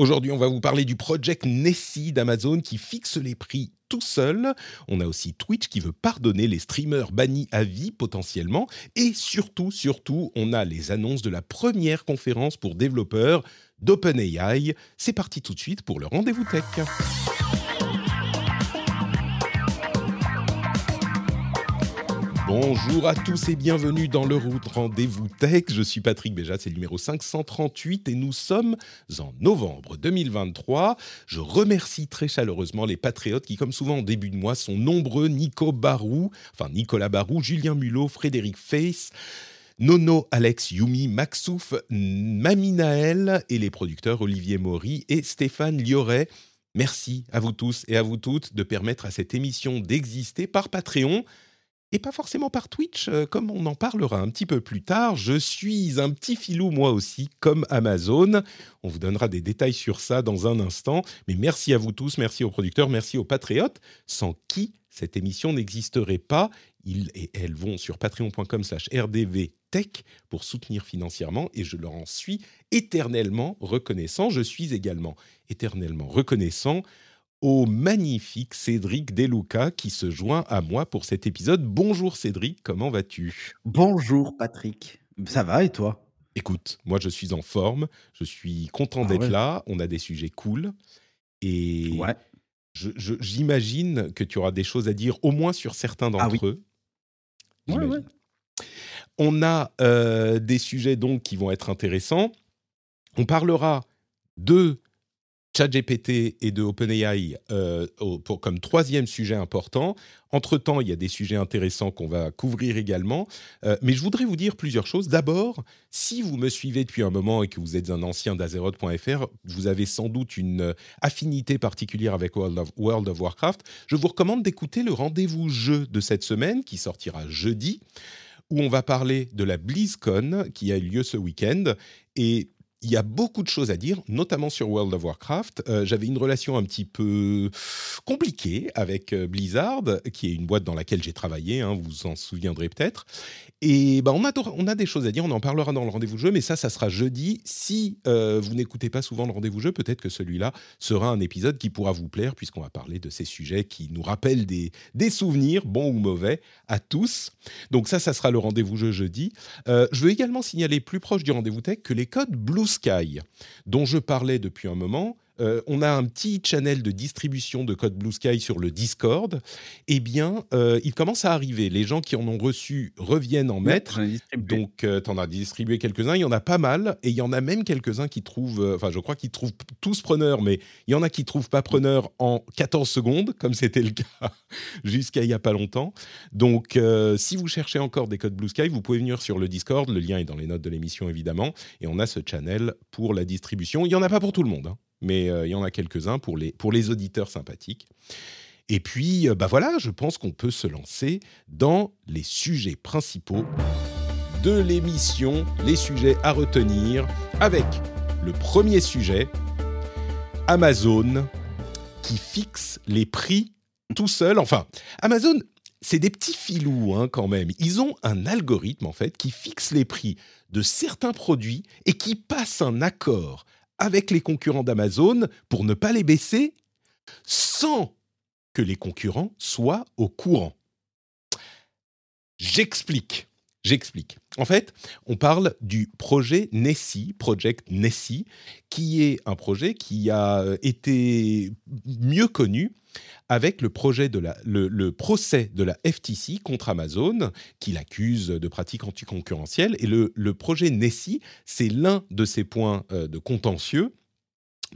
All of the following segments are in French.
Aujourd'hui, on va vous parler du project Nessie d'Amazon qui fixe les prix tout seul. On a aussi Twitch qui veut pardonner les streamers bannis à vie potentiellement. Et surtout, surtout, on a les annonces de la première conférence pour développeurs d'OpenAI. C'est parti tout de suite pour le rendez-vous tech. Bonjour à tous et bienvenue dans le Route Rendez-vous Tech. Je suis Patrick Béja, c'est le numéro 538 et nous sommes en novembre 2023. Je remercie très chaleureusement les patriotes qui, comme souvent en début de mois, sont nombreux. Nico Barou, Nicolas Barou, Julien Mulot, Frédéric Face. Nono, Alex, Yumi, Maxouf, Mami Naël et les producteurs Olivier Maury et Stéphane Lioret. Merci à vous tous et à vous toutes de permettre à cette émission d'exister par Patreon et pas forcément par Twitch, euh, comme on en parlera un petit peu plus tard. Je suis un petit filou moi aussi, comme Amazon. On vous donnera des détails sur ça dans un instant. Mais merci à vous tous, merci aux producteurs, merci aux patriotes, sans qui cette émission n'existerait pas. Ils et elles vont sur patreon.com slash rdvtech pour soutenir financièrement et je leur en suis éternellement reconnaissant. Je suis également éternellement reconnaissant au magnifique Cédric Deluca qui se joint à moi pour cet épisode. Bonjour Cédric, comment vas-tu? Bonjour Patrick, ça va et toi? Écoute, moi je suis en forme, je suis content Ah d'être ouais. là, on a des sujets cool et Ouais. je- je- j'imagine que tu auras des choses à dire au moins sur certains d'entre Ah oui. eux. Ouais, J'imagine. ouais. On a euh, des sujets donc qui vont être intéressants. On parlera de ChatGPT et de OpenAI euh, pour, comme troisième sujet important. Entre-temps, il y a des sujets intéressants qu'on va couvrir également. Euh, mais je voudrais vous dire plusieurs choses. D'abord, si vous me suivez depuis un moment et que vous êtes un ancien d'Azeroth.fr, vous avez sans doute une euh, affinité particulière avec World of, World of Warcraft. Je vous recommande d'écouter le rendez-vous jeu de cette semaine qui sortira jeudi où on va parler de la BlizzCon qui a eu lieu ce week-end. Et il y a beaucoup de choses à dire, notamment sur World of Warcraft. Euh, J'avais une relation un petit peu compliquée avec euh, Blizzard, qui est une boîte dans laquelle j'ai travaillé, hein, vous vous en souviendrez peut-être. Et ben, on, a, des choses à dire, on en parlera dans le rendez-vous jeu, mais ça, ça sera jeudi. Si euh, vous n'écoutez pas souvent le rendez-vous jeu, peut-être que celui-là sera un épisode qui pourra vous plaire, puisqu'on va parler de ces sujets qui nous rappellent des, souvenirs, bons ou mauvais, à tous. Donc ça, ça sera le rendez-vous jeu jeudi. Je veux également signaler plus proche du rendez-vous tech que les codes Blue Dont je parlais depuis un moment, euh, on a un petit channel de distribution de codes Blue Sky sur le Discord. Eh bien, euh, il commence à arriver. Les gens qui en ont reçu reviennent en mettre. Donc, tu en as distribué quelques-uns. Il y en a pas mal. Et il y en a même quelques-uns qui trouvent, euh, enfin, je crois qu'ils trouvent tous preneurs, mais il y en a qui trouvent pas preneurs en 14 secondes, comme c'était le cas jusqu'à il y a pas longtemps. Donc, euh, si vous cherchez encore des codes Blue Sky, vous pouvez venir sur le Discord. Le lien est dans les notes de l'émission, évidemment. Et on a ce channel pour la distribution. Il y en a pas pour tout le monde, hein, mais euh, il y en a quelques-uns pour les, auditeurs sympathiques. Et puis, euh, bah voilà, je pense qu'on peut se lancer dans les sujets principaux de l'émission, les sujets à retenir, avec le premier sujet, Amazon, qui fixe les prix tout seul. Enfin, Amazon, c'est des petits filous hein, quand même. Ils ont un algorithme en fait qui fixe les prix de certains produits et qui passe un accord avec les concurrents d'Amazon pour ne pas les baisser sans que les concurrents soient au courant. J'explique. J'explique. En fait, on parle du projet Nessie, Project Nessie, qui est un projet qui a euh, été mieux connu avec le procès de la FTC contre Amazon, qui l'accuse de pratiques anticoncurrentielles. Et le, le projet Nessie, c'est l'un de ces points euh, de contentieux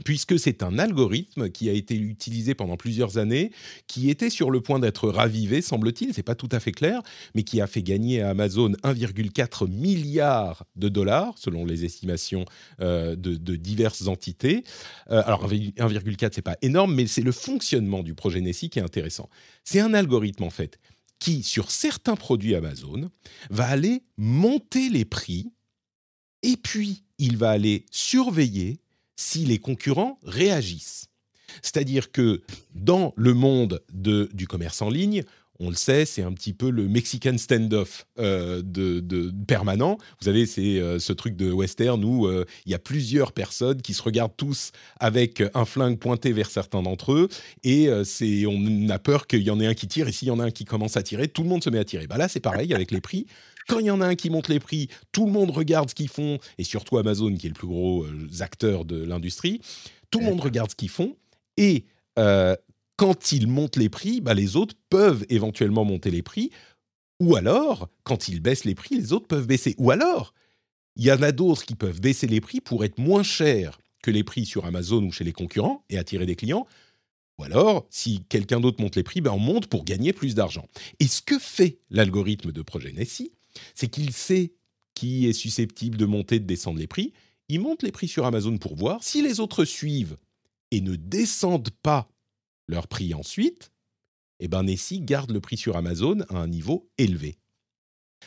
puisque c'est un algorithme qui a été utilisé pendant plusieurs années, qui était sur le point d'être ravivé, semble-t-il, c'est pas tout à fait clair, mais qui a fait gagner à Amazon 1,4 milliard de dollars, selon les estimations euh, de, diverses entités. Euh, alors 1,4 c'est pas énorme, mais c'est le fonctionnement du projet Nessie qui est intéressant. C'est un algorithme en fait qui, sur certains produits Amazon, va aller monter les prix et puis il va aller surveiller si les concurrents réagissent. C'est-à-dire que dans le monde du commerce en ligne, on le sait, c'est un petit peu le Mexican standoff euh, de, permanent. Vous savez, c'est euh, ce truc de western où euh, il y a plusieurs personnes qui se regardent tous avec un flingue pointé vers certains d'entre eux, et c'est on a peur qu'il y en ait un qui tire, et s'il y en a un qui commence à tirer, tout le monde se met à tirer. Bah là, c'est pareil avec les prix. Quand il y en a un qui monte les prix, tout le monde regarde ce qu'ils font, et surtout Amazon, qui est le plus gros euh, acteur de l'industrie, tout le monde regarde ce qu'ils font, et euh, quand ils montent les prix, bah, les autres peuvent éventuellement monter les prix, ou alors, quand ils baissent les prix, les autres peuvent baisser. Ou alors, il y en a d'autres qui peuvent baisser les prix pour être moins chers que les prix sur Amazon ou chez les concurrents et attirer des clients. Ou alors, si quelqu'un d'autre monte les prix, ben on monte pour gagner plus d'argent. Et ce que fait l'algorithme de Projet Nessie, c'est qu'il sait qui est susceptible de monter, de descendre les prix. Il monte les prix sur Amazon pour voir. Si les autres suivent et ne descendent pas leur prix ensuite, eh ben Nessie garde le prix sur Amazon à un niveau élevé.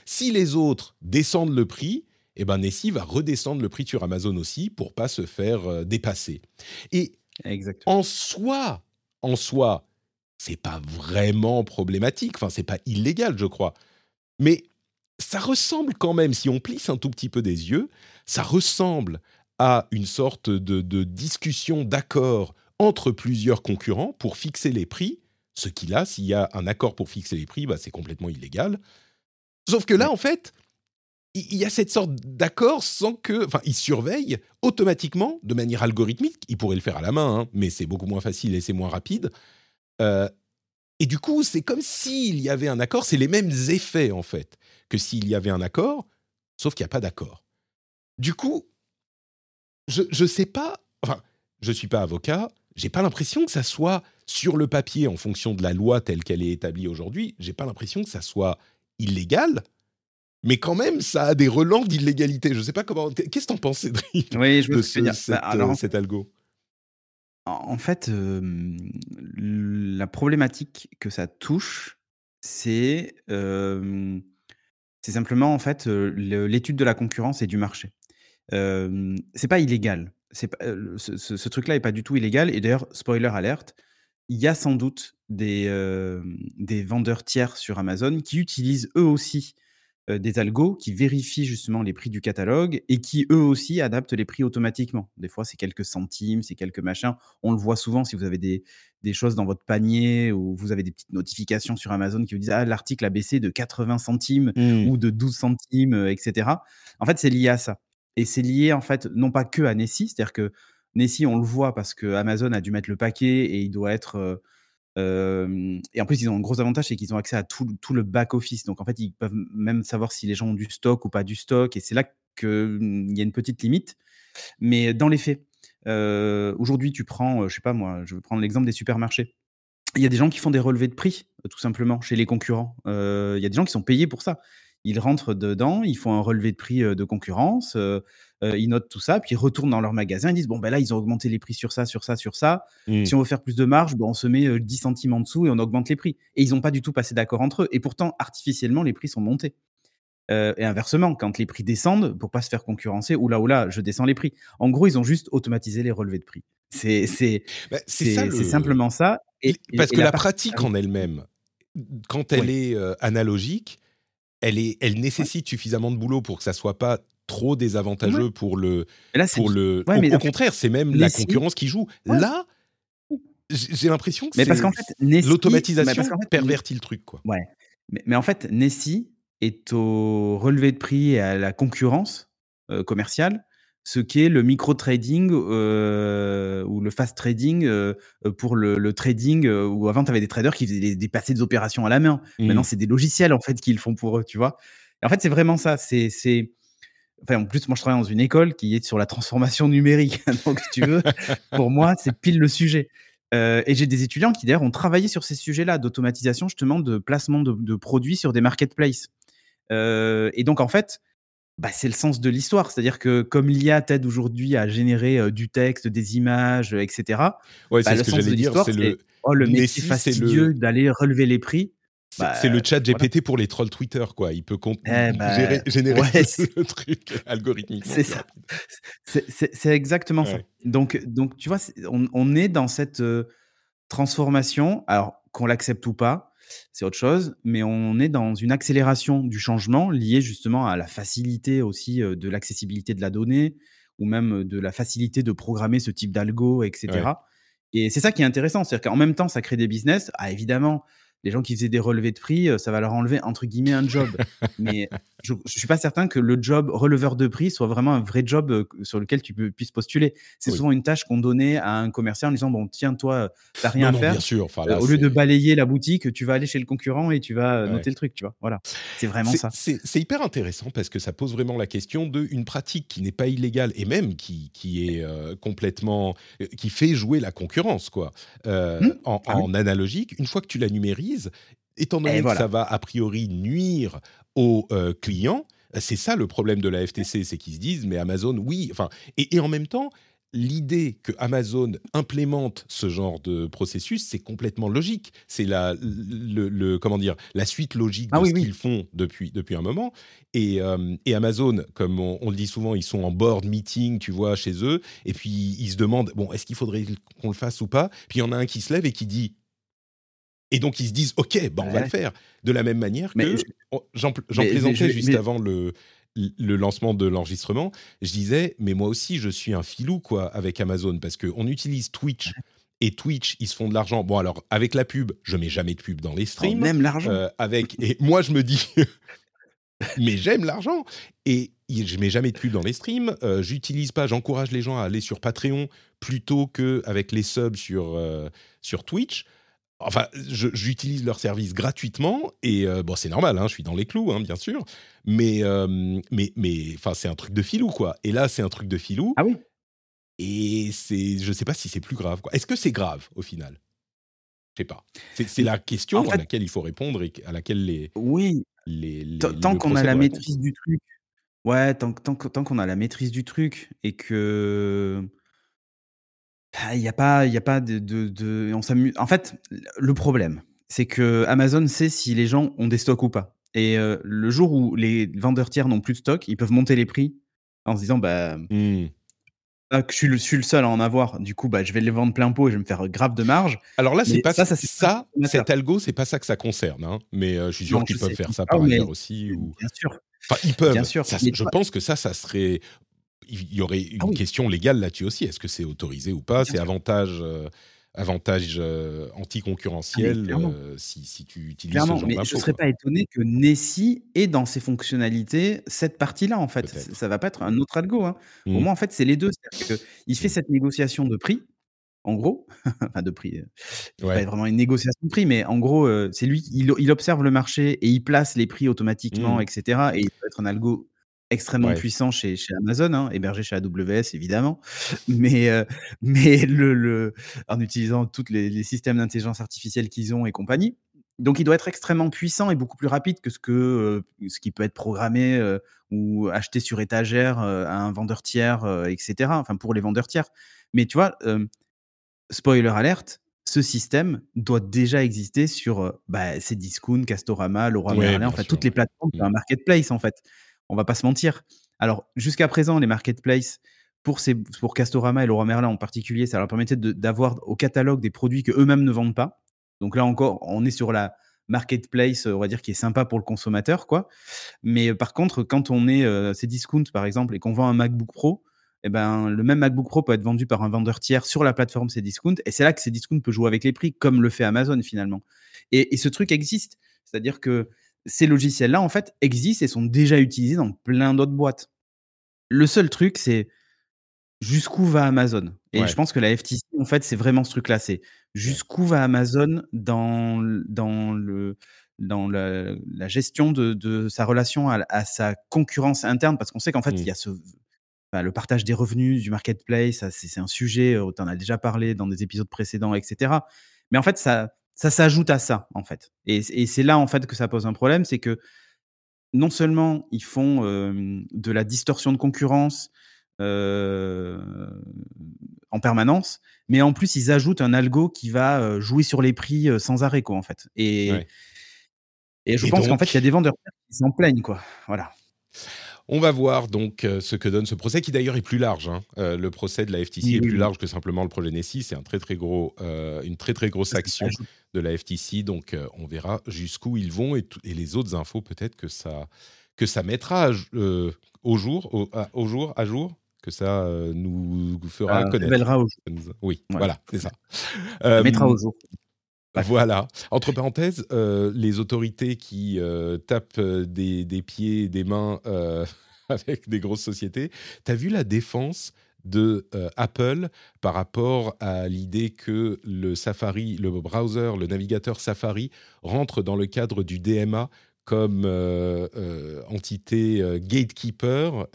Si les autres descendent le prix, eh ben Nessie va redescendre le prix sur Amazon aussi pour pas se faire euh, dépasser. Et en soi, en soi, c'est pas vraiment problématique. Enfin, c'est pas illégal, je crois. Mais ça ressemble quand même, si on plisse un tout petit peu des yeux, ça ressemble à une sorte de, discussion d'accord entre plusieurs concurrents pour fixer les prix. Ce qui là, s'il y a un accord pour fixer les prix, bah, c'est complètement illégal. Sauf que là, en fait, il y a cette sorte d'accord sans que, enfin, ils surveillent automatiquement, de manière algorithmique. Ils pourraient le faire à la main, hein, mais c'est beaucoup moins facile et c'est moins rapide. Euh, et du coup, c'est comme s'il y avait un accord. C'est les mêmes effets en fait que s'il y avait un accord, sauf qu'il n'y a pas d'accord. Du coup, je ne sais pas, enfin, je ne suis pas avocat, j'ai pas l'impression que ça soit sur le papier en fonction de la loi telle qu'elle est établie aujourd'hui, j'ai pas l'impression que ça soit illégal, mais quand même, ça a des relents d'illégalité. Je ne sais pas comment. Qu'est-ce que t'en penses, Cédric Oui, je de ce, cette, bah, alors, cet algo? En fait, la problématique que ça touche, c'est simplement en fait l'étude de la concurrence et du marché. c'est pas illégal. C'est ce, truc-là est pas du tout illégal. Et d'ailleurs, spoiler alerte, il y a sans doute des, des vendeurs tiers sur Amazon qui utilisent eux aussi des algos qui vérifient justement les prix du catalogue et qui eux aussi adaptent les prix automatiquement. Des fois, c'est quelques centimes, c'est quelques machins. On le voit souvent si vous avez des, choses dans votre panier ou vous avez des petites notifications sur Amazon qui vous disent ah l'article a baissé de 80 centimes mmh. ou de 12 centimes, etc. En fait, c'est lié à ça. Et c'est lié en fait non pas que à Nessie, c'est-à-dire que Nessie, on le voit parce que Amazon a dû mettre le paquet et il doit être euh, et en plus, ils ont un gros avantage, c'est qu'ils ont accès à tout, le back-office. Donc, en fait, ils peuvent même savoir si les gens ont du stock ou pas du stock. Et c'est là qu'il mmh, y a une petite limite. Mais dans les faits, aujourd'hui, tu prends, je sais pas moi, je vais prendre l'exemple des supermarchés. Il y a des gens qui font des relevés de prix, tout simplement, chez les concurrents. Il y a des gens qui sont payés pour ça ils rentrent dedans, ils font un relevé de prix de concurrence, ils notent tout ça, puis ils retournent dans leur magasin, ils disent bon ben là ils ont augmenté les prix sur ça, sur ça, sur ça. Mmh. Si on veut faire plus de marge, on se met 10 centimes en dessous et on augmente les prix. Et ils n'ont pas du tout passé d'accord entre eux. Et pourtant artificiellement les prix sont montés. et inversement, quand les prix descendent, pour pas se faire concurrencer, oula oula, je descends les prix. En gros, ils ont juste automatisé les relevés de prix. C'est c'est bah, simplement ça. Et, Parce que la, pratique en elle-même, quand elle est analogique, elle, est, elle nécessite suffisamment de boulot pour que ça soit pas trop désavantageux pour le. pour le au, contraire, c'est même la concurrence qui joue. Là, j'ai l'impression que c'est l'automatisation pervertit le truc. Quoi. Ouais. Mais, en fait, Nessie est au relevé de prix et à la concurrence euh, commerciale ce qu'est le micro-trading euh, ou le fast trading euh, pour le, trading euh, où avant tu avais des traders qui faisaient des, passés des opérations à la main. Maintenant, mmh. c'est des logiciels en fait qu'ils font pour eux, tu vois. en fait, c'est vraiment ça. C'est Enfin, en plus, moi, je travaille dans une école qui est sur la transformation numérique. Donc, si tu veux, pour moi, c'est pile le sujet. Euh, et j'ai des étudiants qui, d'ailleurs, ont travaillé sur ces sujets-là, d'automatisation, justement, de placement de, produits sur des marketplaces. Euh, et donc, en fait, bah, c'est le sens de l'histoire. C'est-à-dire que comme l'IA t'aide aujourd'hui à générer euh, du texte, des images, etc., ouais, bah, le sens de l'histoire, c'est le, oh, le métier fastidieux d'aller relever les prix c'est le bah, chat GPT pour les trolls Twitter, quoi. Il peut eh bah, générer, le truc algorithmiquement. C'est ça. C'est exactement ça. Donc, donc, tu vois, on, est dans cette euh, transformation. Alors, qu'on l'accepte ou pas, c'est autre chose, mais on est dans une accélération du changement liée justement à la facilité aussi euh, de l'accessibilité de la donnée ou même de la facilité de programmer ce type d'algo, etc. Et c'est ça qui est intéressant, c'est-à-dire qu'en même temps, ça crée des business. Ah, évidemment, les gens qui faisaient des relevés de prix, euh, ça va leur enlever entre guillemets un job. Mais je ne suis pas certain que le job releveur de prix soit vraiment un vrai job euh, sur lequel tu peux, puisses postuler. C'est souvent une tâche qu'on donnait à un commercial en disant bon tiens toi t'as rien à faire. Bien sûr. Euh, au lieu de balayer la boutique, tu vas aller chez le concurrent et tu vas noter le truc. Tu vois. Voilà. C'est vraiment ça. C'est hyper intéressant parce que ça pose vraiment la question de une pratique qui n'est pas illégale et même qui, qui est complètement qui fait jouer la concurrence quoi. Mmh. en, ah en analogique, une fois que tu la étant donné que ça va a priori nuire aux euh, clients, c'est ça le problème de la FTC, c'est qu'ils se disent mais Amazon, oui, enfin, et, en même temps, l'idée que Amazon implémente ce genre de processus, c'est complètement logique. C'est la, le, comment dire, la suite logique ah de ce qu'ils font depuis, depuis un moment. Et, euh, et Amazon, comme on, on, le dit souvent, ils sont en board meeting, tu vois, chez eux, et puis ils se demandent, bon, est-ce qu'il faudrait qu'on le fasse ou pas? Puis il y en a un qui se lève et qui dit, et donc ils se disent, ok, bah, on va le faire. De la même manière que j'en plaisantais juste avant le, le lancement de l'enregistrement, je disais, mais moi aussi, je suis un filou quoi avec Amazon parce qu'on utilise Twitch. Et Twitch, ils se font de l'argent. Bon, alors, avec la pub, je mets jamais de pub dans les oh, streams. même l'argent. Euh, avec, et moi, je me dis, mais j'aime l'argent. Et je mets jamais de pub dans les streams. Euh, j'utilise pas, j'encourage les gens à aller sur Patreon plutôt qu'avec les subs sur, euh, sur Twitch. Enfin, j'utilise leur service gratuitement et euh, bon, c'est normal, hein, je suis dans les clous, hein, bien sûr. Mais, euh, mais, mais, enfin, c'est un truc de filou, quoi. Et là, c'est un truc de filou. Ah oui. Et c'est, je sais pas si c'est plus grave. Est-ce que c'est grave au final? Je sais pas. C'est la question à laquelle il faut répondre et à laquelle les. Oui. Les, tant qu'on a la maîtrise du truc. Ouais, tant, tant, tant qu'on a la maîtrise du truc et que ah, il y a pas il y a pas de de on s'amuse en fait, le problème, c'est que Amazon sait si les gens ont des stocks ou pas et le jour où les vendeurs tiers n'ont plus de stock, ils peuvent monter les prix en se disant: «Bah, mmh. ah, je suis le suis le seul à en avoir, du coup, bah, je vais les vendre plein pot et je vais me faire grave de marge». Alors là, c'est pas ça ça, ça cet algo, c'est pas ça que ça concerne, hein, mais je suis sûr qu'ils peuvent faire ça par ailleurs aussi bien sûr. Enfin, ils peuvent. Bien sûr, je pense que ça, ça serait il y aurait une ah question légale là-dessus aussi. Est-ce que c'est autorisé ou pas? C'est avantage, euh, avantage euh, anticoncurrentiel ah euh, si, si, tu utilises ce genre mais je ne serais pas étonné que Nessie ait dans ses fonctionnalités cette partie-là, en fait. Ça va pas être un autre algo. Hein. Au mmh. moins, en fait, c'est les deux. Il fait mmh. cette négociation de prix, en gros, enfin de prix, c'est pas vraiment une négociation de prix, mais en gros, c'est lui, il, il, observe le marché et il place les prix automatiquement, mmh. etc. Et il peut être un algo extrêmement puissant chez, chez Amazon, hein, hébergé chez AWS évidemment, mais, euh, mais le, le, en utilisant tous les, les, systèmes d'intelligence artificielle qu'ils ont et compagnie. Donc il doit être extrêmement puissant et beaucoup plus rapide que ce, que, euh, ce qui peut être programmé euh, ou acheté sur étagère à un vendeur tiers, etc. Enfin pour les vendeurs tiers. Mais tu vois, spoiler alerte, ce système doit déjà exister sur bah, Cdiscount, Castorama, Leroy Merlin, en fait, toutes les plateformes un mmh. marketplace en fait on va pas se mentir. Alors, jusqu'à présent, les marketplaces, pour, ces, pour Castorama et Laurent Merlin en particulier, ça leur permettait d'avoir au catalogue des produits que eux-mêmes ne vendent pas. Donc là encore, on est sur la marketplace, on va dire, qui est sympa pour le consommateur, quoi. Mais par contre, quand on est euh, ces discounts, par exemple, et qu'on vend un MacBook Pro, eh ben, le même MacBook Pro peut être vendu par un vendeur tiers sur la plateforme Cdiscount. Et c'est là que Cdiscount peut jouer avec les prix, comme le fait Amazon finalement. Et ce truc existe. C'est-à-dire que ces logiciels-là, en fait, existent et sont déjà utilisés dans plein d'autres boîtes. Le seul truc, c'est jusqu'où va Amazon? Et je pense que la FTC, en fait, c'est vraiment ce truc-là. C'est jusqu'où va Amazon dans, dans le, dans la, gestion de, sa relation à, sa concurrence interne, parce qu'on sait qu'en fait, il y a ce, le partage des revenus du marketplace, c'est un sujet, on en a déjà parlé dans des épisodes précédents, etc. Mais en fait, ça, ça s'ajoute à ça, en fait. Et, c'est là, en fait, que ça pose un problème, c'est que non seulement ils font de la distorsion de concurrence en permanence, mais en plus ils ajoutent un algo qui va jouer sur les prix sans arrêt, quoi, en fait. Et, et je pense qu'en fait, il y a des vendeurs qui s'en plaignent, quoi. Voilà. On va voir donc euh, ce que donne ce procès, qui d'ailleurs est plus large. Hein. Euh, le procès de la FTC est plus large que simplement le projet Nessie. C'est un très très gros, euh, une très très grosse action de la FTC. Donc on verra jusqu'où ils vont et, les autres infos peut-être que ça que ça mettra au jour, au, jour, à jour, que ça nous fera connaître. Au jour. Oui, voilà, c'est ça. mettra au jour. Voilà. Entre parenthèses, euh, les autorités qui euh, tapent euh, des, pieds et des mains avec des grosses sociétés, tu as vu la défense de Apple par rapport à l'idée que le Safari, le browser, le navigateur Safari rentre dans le cadre du DMA comme entité gatekeeper,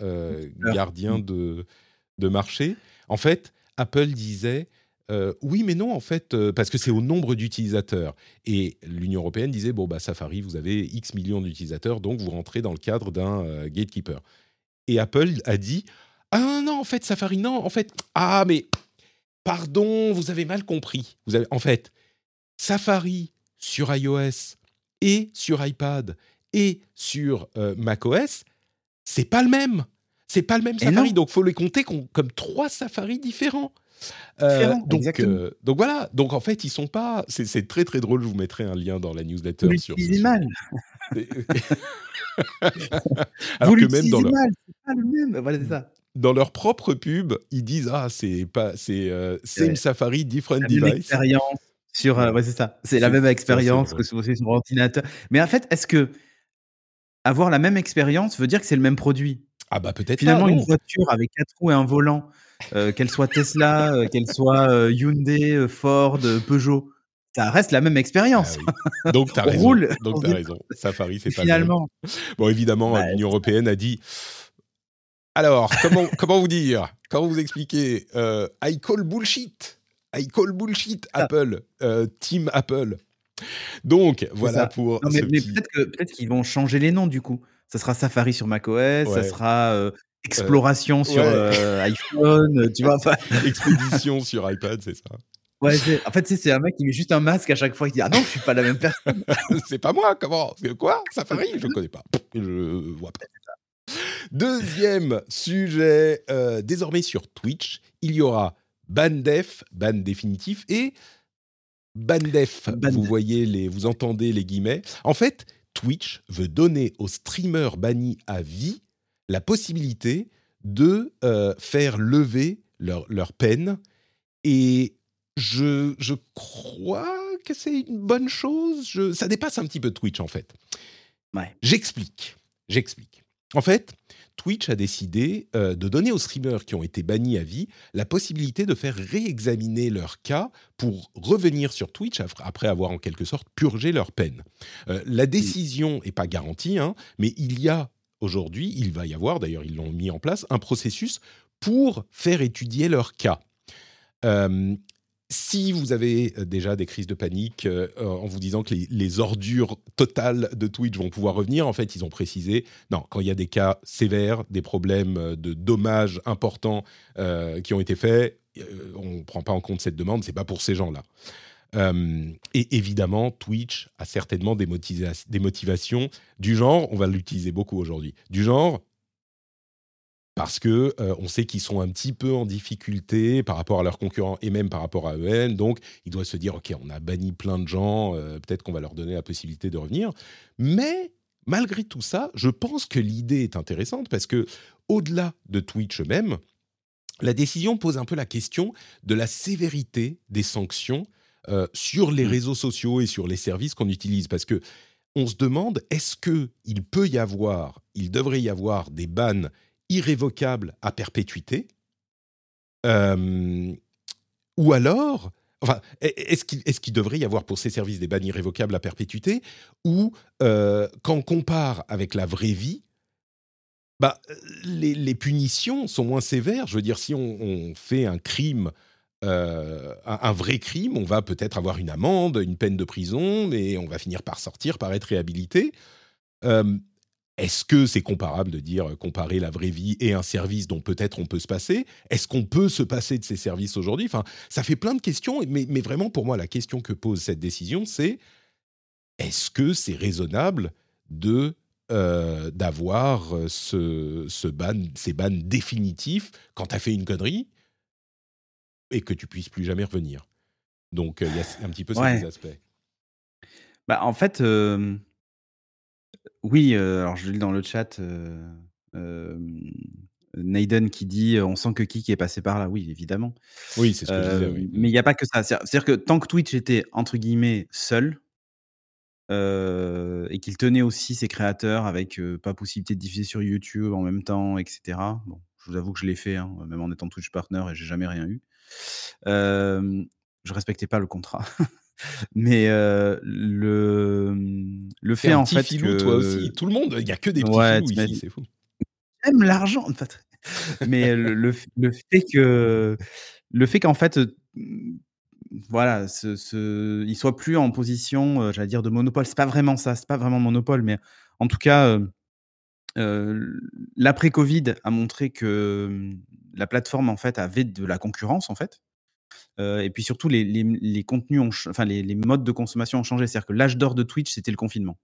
gardien de, de marché? En fait, Apple disait euh, oui, mais non, en fait, euh, parce que c'est au nombre d'utilisateurs. Et l'Union européenne disait bon, bah, Safari, vous avez X millions d'utilisateurs, donc vous rentrez dans le cadre d'un euh, gatekeeper. Et Apple a dit ah non, non, en fait, Safari, non, en fait, ah, mais pardon, vous avez mal compris. Vous avez, en fait, Safari sur iOS et sur iPad et sur macOS, c'est pas le même. C'est pas le même Safari, donc faut les compter comme trois Safari différents. Euh, donc, euh, donc voilà. Donc en fait, ils sont pas. C'est très très drôle. Je vous mettrai un lien dans la newsletter sur. Ce mal. Alors que même dans leur... mal, pas le même. Voilà, ça. Dans leur propre pub, ils disent ah c'est pas c'est euh, same Safari different device. Expérience sur ouais, c'est ça. C'est la même expérience que sur sur ordinateur. Mais en fait, est-ce que avoir la même expérience veut dire que c'est le même produit? Ah bah peut-être. Finalement, une voiture avec quatre roues et un volant euh, qu'elle soit Tesla, euh, qu'elle soit euh, Hyundai, Ford, Peugeot, ça reste la même expérience. Ah donc tu as raison. Donc as raison. Safari, c'est pas Finalement. Bon, évidemment, bah, l'Union européenne a dit. Alors, comment, comment vous dire Comment vous expliquer I call bullshit. I call bullshit Apple. team Apple. Donc, voilà pour. mais, peut-être qu'ils vont changer les noms du coup. Ça sera Safari sur macOS, ça sera exploration sur euh, iPhone, tu vois. Expédition sur iPad, c'est ça. Ouais, en fait, c'est un mec qui met juste un masque à chaque fois. Il dit Ah non, je suis pas la même personne. c'est pas moi, comment? Quoi? Safari Je ne connais pas. Je vois pas. Deuxième sujet, euh, désormais sur Twitch, il y aura Bandef, ban définitif, et Bandef. Vous voyez les, vous entendez les guillemets. En fait, Twitch veut donner aux streamers bannis à vie la possibilité de euh, faire lever leur, leur, peine. Et je, je crois que c'est une bonne chose. Je, ça dépasse un petit peu Twitch, en fait. J'explique. J'explique. En fait, Twitch a décidé euh, de donner aux streamers qui ont été bannis à vie la possibilité de faire réexaminer leur cas pour revenir sur Twitch après avoir en quelque sorte purgé leur peine. Euh, la décision n'est pas garantie, hein, mais il y a aujourd'hui, il va y avoir, d'ailleurs ils l'ont mis en place, un processus pour faire étudier leur cas. Euh, si vous avez euh, déjà des crises de panique euh, en vous disant que les, ordures totales de Twitch vont pouvoir revenir, en fait, ils ont précisé, non, quand il y a des cas sévères, des problèmes de dommages importants qui ont été faits, on ne prend pas en compte cette demande, c'est pas pour ces gens-là. Euh, et évidemment, Twitch a certainement des, motivations du genre, on va l'utiliser beaucoup aujourd'hui, du genre parce que euh, on sait qu'ils sont un petit peu en difficulté par rapport à leurs concurrents et même par rapport à eux Donc, ils doivent se dire, ok, on a banni plein de gens, euh, peut-être qu'on va leur donner la possibilité de revenir. Mais malgré tout ça, je pense que l'idée est intéressante parce que au-delà de Twitch même, la décision pose un peu la question de la sévérité des sanctions euh, sur les mmh. réseaux sociaux et sur les services qu'on utilise. Parce que on se demande, est-ce qu'il peut y avoir, il devrait y avoir des bans irrévocables à perpétuité euh, Ou alors, Enfin, est-ce qu'il est devrait y avoir pour ces services des bannis révocables à perpétuité Ou euh, quand on compare avec la vraie vie, bah, les, punitions sont moins sévères. Je veux dire, si on, fait un crime, euh, un, vrai crime, on va peut-être avoir une amende, une peine de prison, mais on va finir par sortir, par être réhabilité. Euh, est-ce que c'est comparable de dire euh, comparer la vraie vie et un service dont peut-être on peut se passer? Est-ce qu'on peut se passer de ces services aujourd'hui? Enfin, ça fait plein de questions, mais, vraiment pour moi, la question que pose cette décision, c'est est-ce que c'est raisonnable de d'avoir ce ban, ces bans définitifs quand tu as fait une connerie et que tu puisses plus jamais revenir Donc, il y a un petit peu ces aspects. Bah, en fait, oui, alors je lis dans le chat, Naiden qui dit: «On sent que Kik est passé par là». Oui, évidemment. Oui, c'est ce que je disais, mais il n'y a pas que ça. C'est-à-dire que tant que Twitch était entre guillemets «seul» et qu'il tenait aussi ses créateurs avec, pas possibilité de diffuser sur YouTube en même temps et cetera. Bon, je vous avoue que je l'ai fait, hein, même en étant Twitch partner et j'ai jamais rien eu. Je respectais pas le contrat. Mais le, mmh, le fait en fait filou, toi aussi. Tout le monde, il y a que des petits ouais, filous ici, c'est fou. J'aime l'argent, en fait. Mais le, le, fait que le fait qu'en fait, mmh, voilà, ce, ce, il soit plus en position, j'allais dire de monopole. C'est pas vraiment ça, c'est pas vraiment monopole, mais en tout cas, l'après Covid a montré que mmh, la plateforme en fait avait de la concurrence en fait et puis surtout, les, contenus, ont enfin les, modes de consommation ont changé. C'est-à-dire que l'âge d'or de Twitch, c'était le confinement.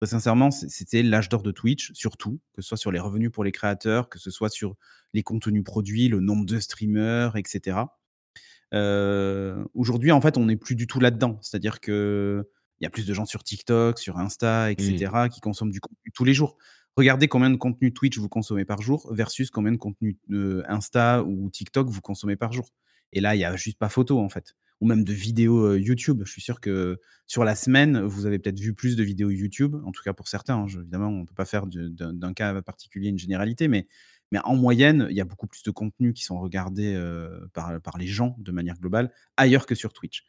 Très sincèrement, c'était l'âge d'or de Twitch, surtout, que ce soit sur les revenus pour les créateurs, que ce soit sur les contenus produits, le nombre de streamers, etc. Aujourd'hui, en fait, on n'est plus du tout là-dedans. C'est-à-dire que il y a plus de gens sur TikTok, sur Insta, etc., mmh. qui consomment du contenu tous les jours. Regardez combien de contenu Twitch vous consommez par jour versus combien de contenu Insta ou TikTok vous consommez par jour. Et là, il n'y a juste pas photo, en fait. Ou même de vidéos YouTube. Je suis sûr que sur la semaine, vous avez peut-être vu plus de vidéos YouTube, en tout cas pour certains. Hein. évidemment, on ne peut pas faire d'un cas particulier une généralité, mais, mais en moyenne, il y a beaucoup plus de contenus qui sont regardés par, par les gens de manière globale, ailleurs que sur Twitch.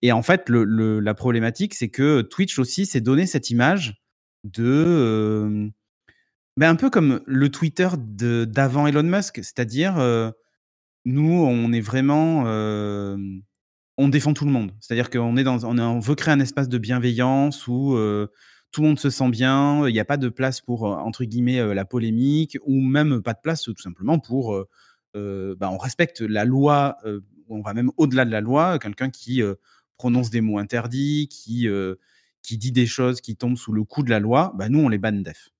Et en fait, la problématique, c'est que Twitch aussi s'est donné cette image de. Ben un peu comme le Twitter d'avant Elon Musk, c'est-à-dire nous, on est vraiment, on défend tout le monde. C'est-à-dire qu'on est dans, on, veut créer un espace de bienveillance où tout le monde se sent bien. Il n'y a pas de place pour entre guillemets la polémique ou même pas de place tout simplement pour, bah, on respecte la loi. on va même au-delà de la loi. Quelqu'un qui prononce des mots interdits, qui qui dit des choses qui tombent sous le coup de la loi, bah, nous on les banne def.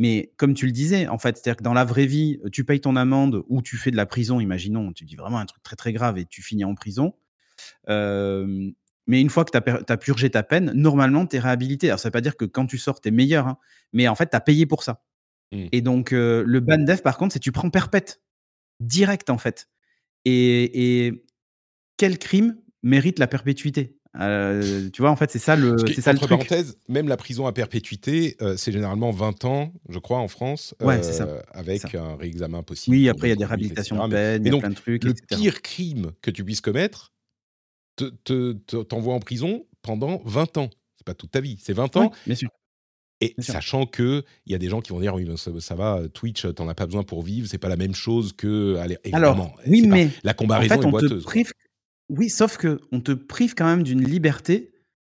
Mais comme tu le disais, en fait, c'est-à-dire que dans la vraie vie, tu payes ton amende ou tu fais de la prison, imaginons, tu dis vraiment un truc très très grave et tu finis en prison. mais une fois que tu as, purgé ta peine, normalement, tu es réhabilité. Alors, ça ne veut pas dire que quand tu sors, tu es meilleur, hein, mais en fait, tu as payé pour ça. Mmh. Et donc, le ban def, par contre, c'est tu prends perpète, direct, en fait. et quel crime mérite la perpétuité? Euh, tu vois, en fait, c'est ça le, c'est ça le truc. parenthèse, même la prison à perpétuité, euh, c'est généralement 20 ans, je crois, en France, ouais, ça, euh, avec un réexamen possible. Oui, après, il y a des réhabilitations de peine, il y a plein de trucs. Le pire crime que tu puisses commettre t'envoie en prison pendant 20 ans. C'est pas toute ta vie, c'est 20 ans. bien sûr. Et sachant que il y a des gens qui vont dire oui ça, va Twitch t'en as pas besoin pour vivre c'est pas la même chose que allez, alors oui mais la comparaison en fait, est boiteuse. Oui, sauf que on te prive quand même d'une liberté,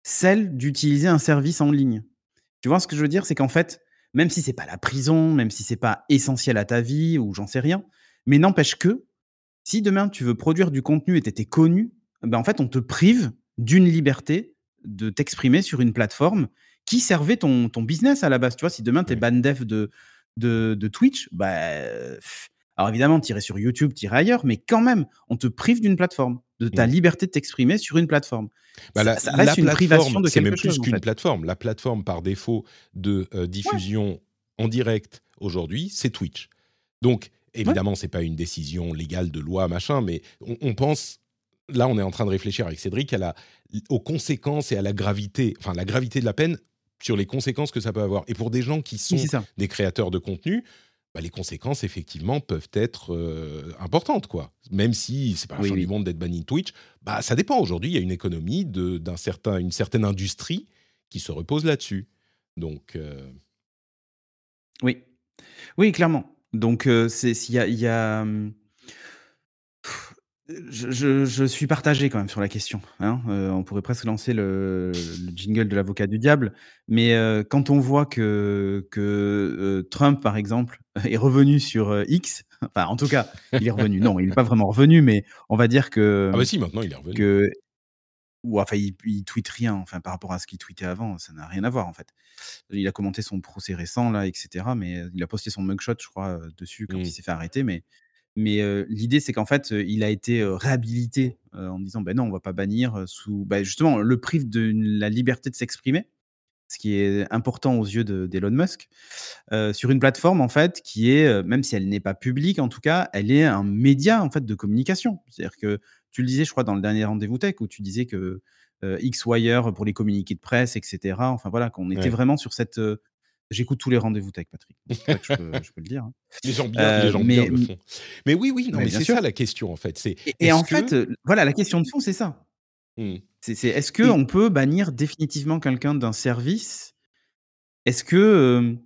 celle d'utiliser un service en ligne. Tu vois ce que je veux dire? C'est qu'en fait, même si c'est pas la prison, même si c'est pas essentiel à ta vie ou j'en sais rien, mais n'empêche que si demain tu veux produire du contenu et tu étais connu, ben en fait, on te prive d'une liberté de t'exprimer sur une plateforme qui servait ton, ton business à la base. Tu vois, si demain tu es ban def de, de, de Twitch, bah, alors évidemment, tirer sur YouTube, tirer ailleurs, mais quand même, on te prive d'une plateforme, de ta mmh. liberté de t'exprimer sur une plateforme. Bah la, ça, reste une privation de quelque même plus qu'une plateforme. La plateforme par défaut de euh, diffusion en direct aujourd'hui, c'est Twitch. Donc évidemment, ce c'est pas une décision légale de loi machin, mais on, pense là, on est en train de réfléchir avec Cédric à la, aux conséquences et à la gravité, enfin la gravité de la peine sur les conséquences que ça peut avoir. Et pour des gens qui sont des créateurs de contenu, bah, les conséquences effectivement peuvent être euh, importantes, quoi. Même si c'est pas la fin du monde d'être banni de Twitch, bah ça dépend. Aujourd'hui, il y a une économie d'un certain, une certaine industrie qui se repose là-dessus. Donc euh, oui, oui, clairement. Donc c'est s'il y y a hum, je, suis partagé quand même sur la question. Hein. Euh, on pourrait presque lancer le, jingle de l'avocat du diable. Mais euh, quand on voit que, que euh, Trump, par exemple, est revenu sur X, enfin, en tout cas, il est revenu. non, il n'est pas vraiment revenu, mais on va dire que. Ah, bah si, maintenant il est revenu. Que, ou enfin, il, il tweet rien. Enfin, par rapport à ce qu'il tweetait avant, ça n'a rien à voir en fait. Il a commenté son procès récent là, etc. Mais il a posté son mugshot, je crois, dessus quand mmh. il s'est fait arrêter. Mais mais l'idée, c'est qu'en fait, il a été réhabilité en disant ben non, on va pas bannir sous bah, justement le prive de la liberté de s'exprimer, ce qui est important aux yeux d'Elon Musk, sur une plateforme en fait qui est, même si elle n'est pas publique en tout cas, elle est un média en fait de communication. C'est-à-dire que tu le disais, je crois, dans le dernier rendez-vous tech où tu disais que X-Wire pour les communiqués de presse, etc. Enfin voilà, qu'on était vraiment sur cette J'écoute tous les rendez-vous tech, Patrick. je, peux, le dire. Hein. Les gens bien, les gens mais, le font. Mais oui, oui, non, mais, c'est ça la question en fait. C'est et, en fait, voilà, la question de fond, c'est ça. Mmh. C'est est-ce que on peut bannir définitivement quelqu'un d'un service? Est-ce que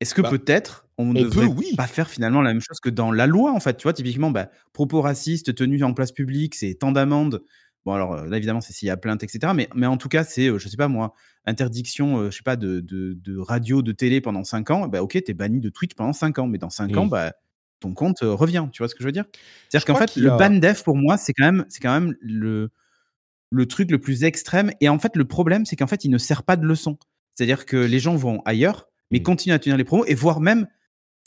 est-ce que bah, peut-être on ne devrait pas faire finalement la même chose que dans la loi en fait? Tu vois, typiquement, bah, propos racistes tenus en place publique, c'est tant d'amendes. Bon, alors là, évidemment, c'est s'il y a plainte, etc. Mais, mais en tout cas, c'est, je sais pas moi, interdiction, je sais pas, de, de, radio, de télé pendant 5 ans. Bah, ok, t'es banni de Twitch pendant 5 ans. Mais dans 5 ans, bah, ton compte revient. Tu vois ce que je veux dire? C'est-à-dire qu'en fait, le ban def, pour moi, c'est quand même, c'est quand même le, le truc le plus extrême. Et en fait, le problème, c'est qu'en fait, il ne sert pas de leçon. C'est-à-dire que les gens vont ailleurs, mais mmh. continuent à tenir les promos et voire même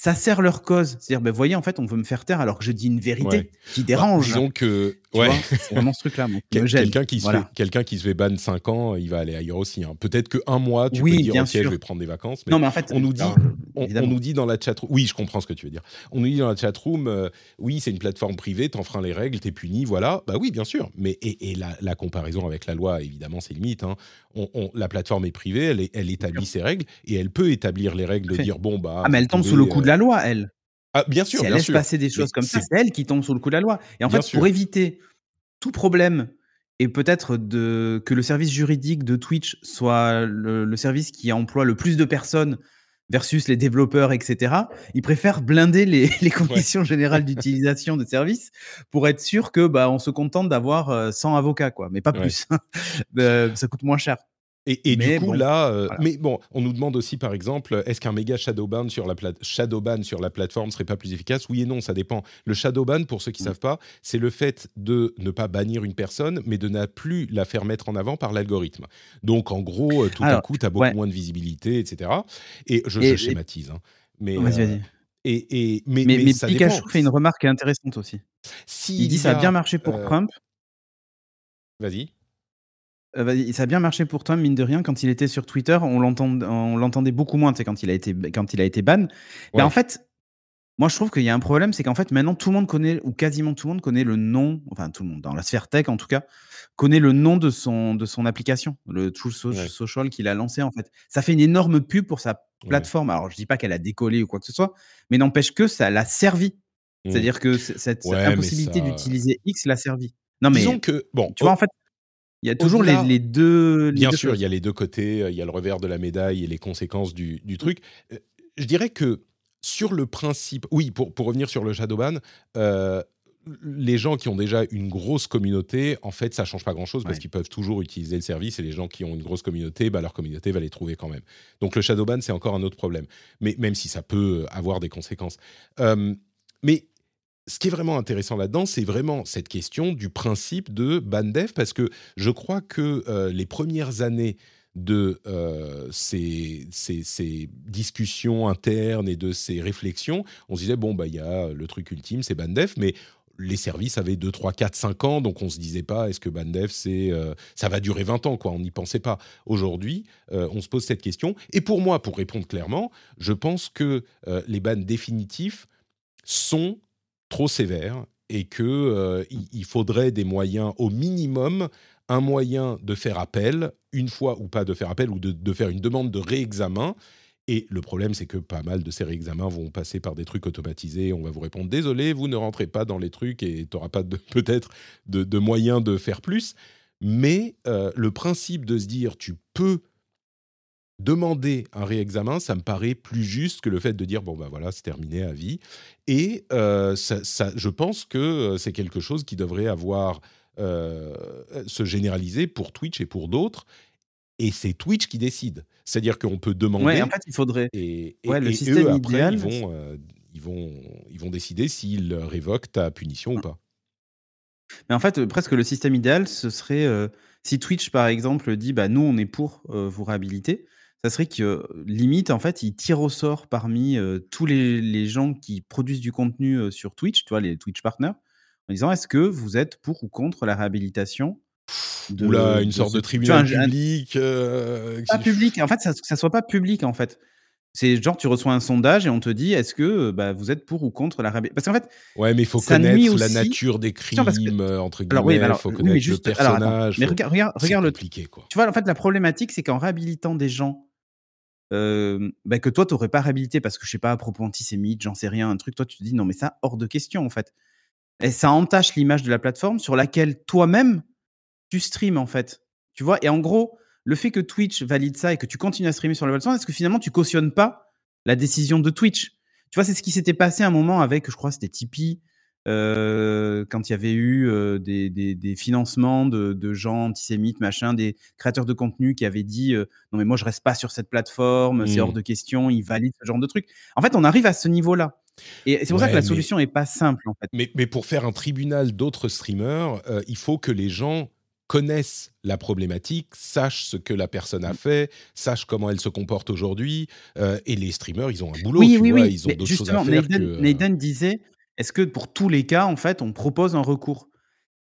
ça sert leur cause. C'est-à-dire, ben voyez, en fait, on veut me faire taire alors que je dis une vérité qui bah, dérange. disons que, ouais. c'est vraiment ce truc-là. quelqu'un qui, se fait, quelqu'un qui se fait ban 5 ans, il va aller ailleurs aussi. Hein. Peut-être que un mois, tu peux dire, ok, je vais prendre des vacances. Mais non, mais en fait, on nous dit, on, nous dit dans la chat oui, je comprends ce que tu veux dire. On nous dit dans la chat room, euh, oui, c'est une plateforme privée, t'enfreins les règles, t'es puni, voilà. Bah oui, bien sûr. Mais et, la, comparaison avec la loi, évidemment, c'est limite. Hein. la plateforme est privée, elle, elle établit ses règles et elle peut établir les règles de dire bon bah. Ah mais elle tombe sous le coup de la loi, elle. Ah, bien sûr, si elle laisse passer des choses comme ça, c'est elle qui tombe sous le coup de la loi. Et en fait, pour éviter tout problème et peut-être que le service juridique de Twitch soit le, service qui emploie le plus de personnes versus les développeurs, etc., ils préfèrent blinder les, conditions générales d'utilisation de services pour être sûr que bah, on se contente d'avoir 100 euh, avocats, quoi, mais pas plus. Euh, ça coûte moins cher. Et, du coup, là, euh, mais bon, on nous demande aussi, par exemple, est-ce qu'un méga shadowban sur la shadowban sur la plateforme serait pas plus efficace? Oui et non, ça dépend. Le shadowban, pour ceux qui ne mmh. savent pas, c'est le fait de ne pas bannir une personne, mais de ne plus la faire mettre en avant par l'algorithme. Donc, en gros, euh, tout à coup, tu as beaucoup moins de visibilité, etc. Et je, schématise. Hein. Mais, vas-y, vas-y. Euh, et, et, mais, mais, mais, Pikachu fait une remarque intéressante aussi. il dit ça a bien marché pour Trump. Vas-y. Euh, bah, ça a bien marché pour toi, mine de rien. Quand il était sur Twitter, on l'entendait beaucoup moins, tu quand il a été, quand il a été ban. Mais en fait, moi, je trouve qu'il y a un problème, c'est qu'en fait, maintenant, tout le monde connaît, ou quasiment tout le monde connaît le nom, enfin, tout le monde, dans la sphère tech en tout cas, connaît le nom de son, de son application, le Truth Social qu'il a lancé, en fait. Ça fait une énorme pub pour sa plateforme. Alors, je dis pas qu'elle a décollé ou quoi que ce soit, mais n'empêche que ça l'a servi. Mmh. C'est-à-dire que cette, impossibilité d'utiliser X l'a servi. Non, mais. Disons que, bon. Tu vois, en fait, il y a toujours les, deux. bien sûr, il y a les deux côtés, euh, il y a le revers de la médaille et les conséquences du, truc. Euh, je dirais que sur le principe, oui, pour, pour revenir sur le Shadowban, euh, les gens qui ont déjà une grosse communauté, en fait, ça change pas grand-chose parce qu'ils peuvent toujours utiliser le service et les gens qui ont une grosse communauté, bah, leur communauté va les trouver quand même. Donc le Shadowban, c'est encore un autre problème, mais même si ça peut avoir des conséquences. mais ce qui est vraiment intéressant là-dedans, c'est vraiment cette question du principe de Bandev, parce que je crois que euh, les premières années de euh, ces, discussions internes et de ces réflexions, on se disait, bon, bah, il y a le truc ultime, c'est Bandev, mais les services avaient 2, 3, 4, 5 ans, donc on ne se disait pas, est-ce que Bandev, c'est, euh, ça va durer 20 ans, quoi, on n'y pensait pas. Aujourd'hui, on se pose cette question, et pour moi, pour répondre clairement, je pense que les bans définitifs sont trop sévère et que euh, il faudrait des moyens au minimum un moyen de faire appel une fois ou pas de faire appel ou de, faire une demande de réexamen Et le problème, c'est que pas mal de ces réexamens vont passer par des trucs automatisés. On va vous répondre désolé, vous ne rentrez pas dans les trucs et tu n'auras pas peut-être de, de moyens de faire plus. Mais euh, le principe de se dire tu peux demander un réexamen, ça me paraît plus juste que le fait de dire bon ben voilà c'est terminé à vie. Et euh, ça, je pense que euh, c'est quelque chose qui devrait avoir se généraliser pour Twitch et pour d'autres. Et c'est Twitch qui décide. C'est-à-dire qu'on peut demander. Ouais, en fait, il faudrait. Et, le système eux, après, ils vont, ils vont, ils vont décider s'ils révoquent ta punition ou pas. Mais en fait, euh, presque le système idéal, ce serait euh, si Twitch, par exemple, dit bah, nous, on est pour euh, vous réhabiliter, ça serait que limite, en fait, il tire au sort parmi tous les, les, gens qui produisent du contenu sur Twitch, tu vois, les Twitch partners, en disant est-ce que vous êtes pour ou contre la réhabilitation de, Oula, une sorte de tribunal public. pas public, en fait, ça, ça soit pas public, en fait. C'est genre, tu reçois un sondage et on te dit est-ce que bah, vous êtes pour ou contre la réhabilitation? Parce qu'en fait. Ouais, mais il faut connaître la nature des crimes, euh, entre guillemets. il faut connaître le personnage. mais regarde, regarde, regarde le. Quoi. Tu vois, en fait, la problématique, c'est qu'en réhabilitant des gens bah, que toi, tu n'aurais pas réhabilité parce que, je sais pas, à propos antisémite, j'en sais rien, un truc, toi, tu te dis non, mais ça, hors de question, en fait. Et ça entache l'image de la plateforme sur laquelle toi-même, tu streams, en fait. Tu vois, et en gros le fait que Twitch valide ça et que tu continues à streamer sur la plateforme, est-ce que finalement tu cautionnes pas la décision de Twitch? Tu vois, c'est ce qui s'était passé à un moment avec, je crois, c'était Tipeee, euh, quand il y avait eu euh, des, financements de, gens antisémites, machin, des créateurs de contenu qui avaient dit euh, non mais moi je reste pas sur cette plateforme, c'est hors mmh. de question, ils valident ce genre de truc. En fait, on arrive à ce niveau-là. Et c'est pour ça que la solution n'est pas simple en fait. Mais, mais pour faire un tribunal d'autres streamers, il faut que les gens connaissent la problématique, sachent ce que la personne a mmh. fait, sachent comment elle se comporte aujourd'hui. Euh, et les streamers, ils ont un boulot, oui, tu oui, vois, oui. ils ont d'autres choses à faire. Nathan, disait, est-ce que pour tous les cas, en fait, on propose un recours?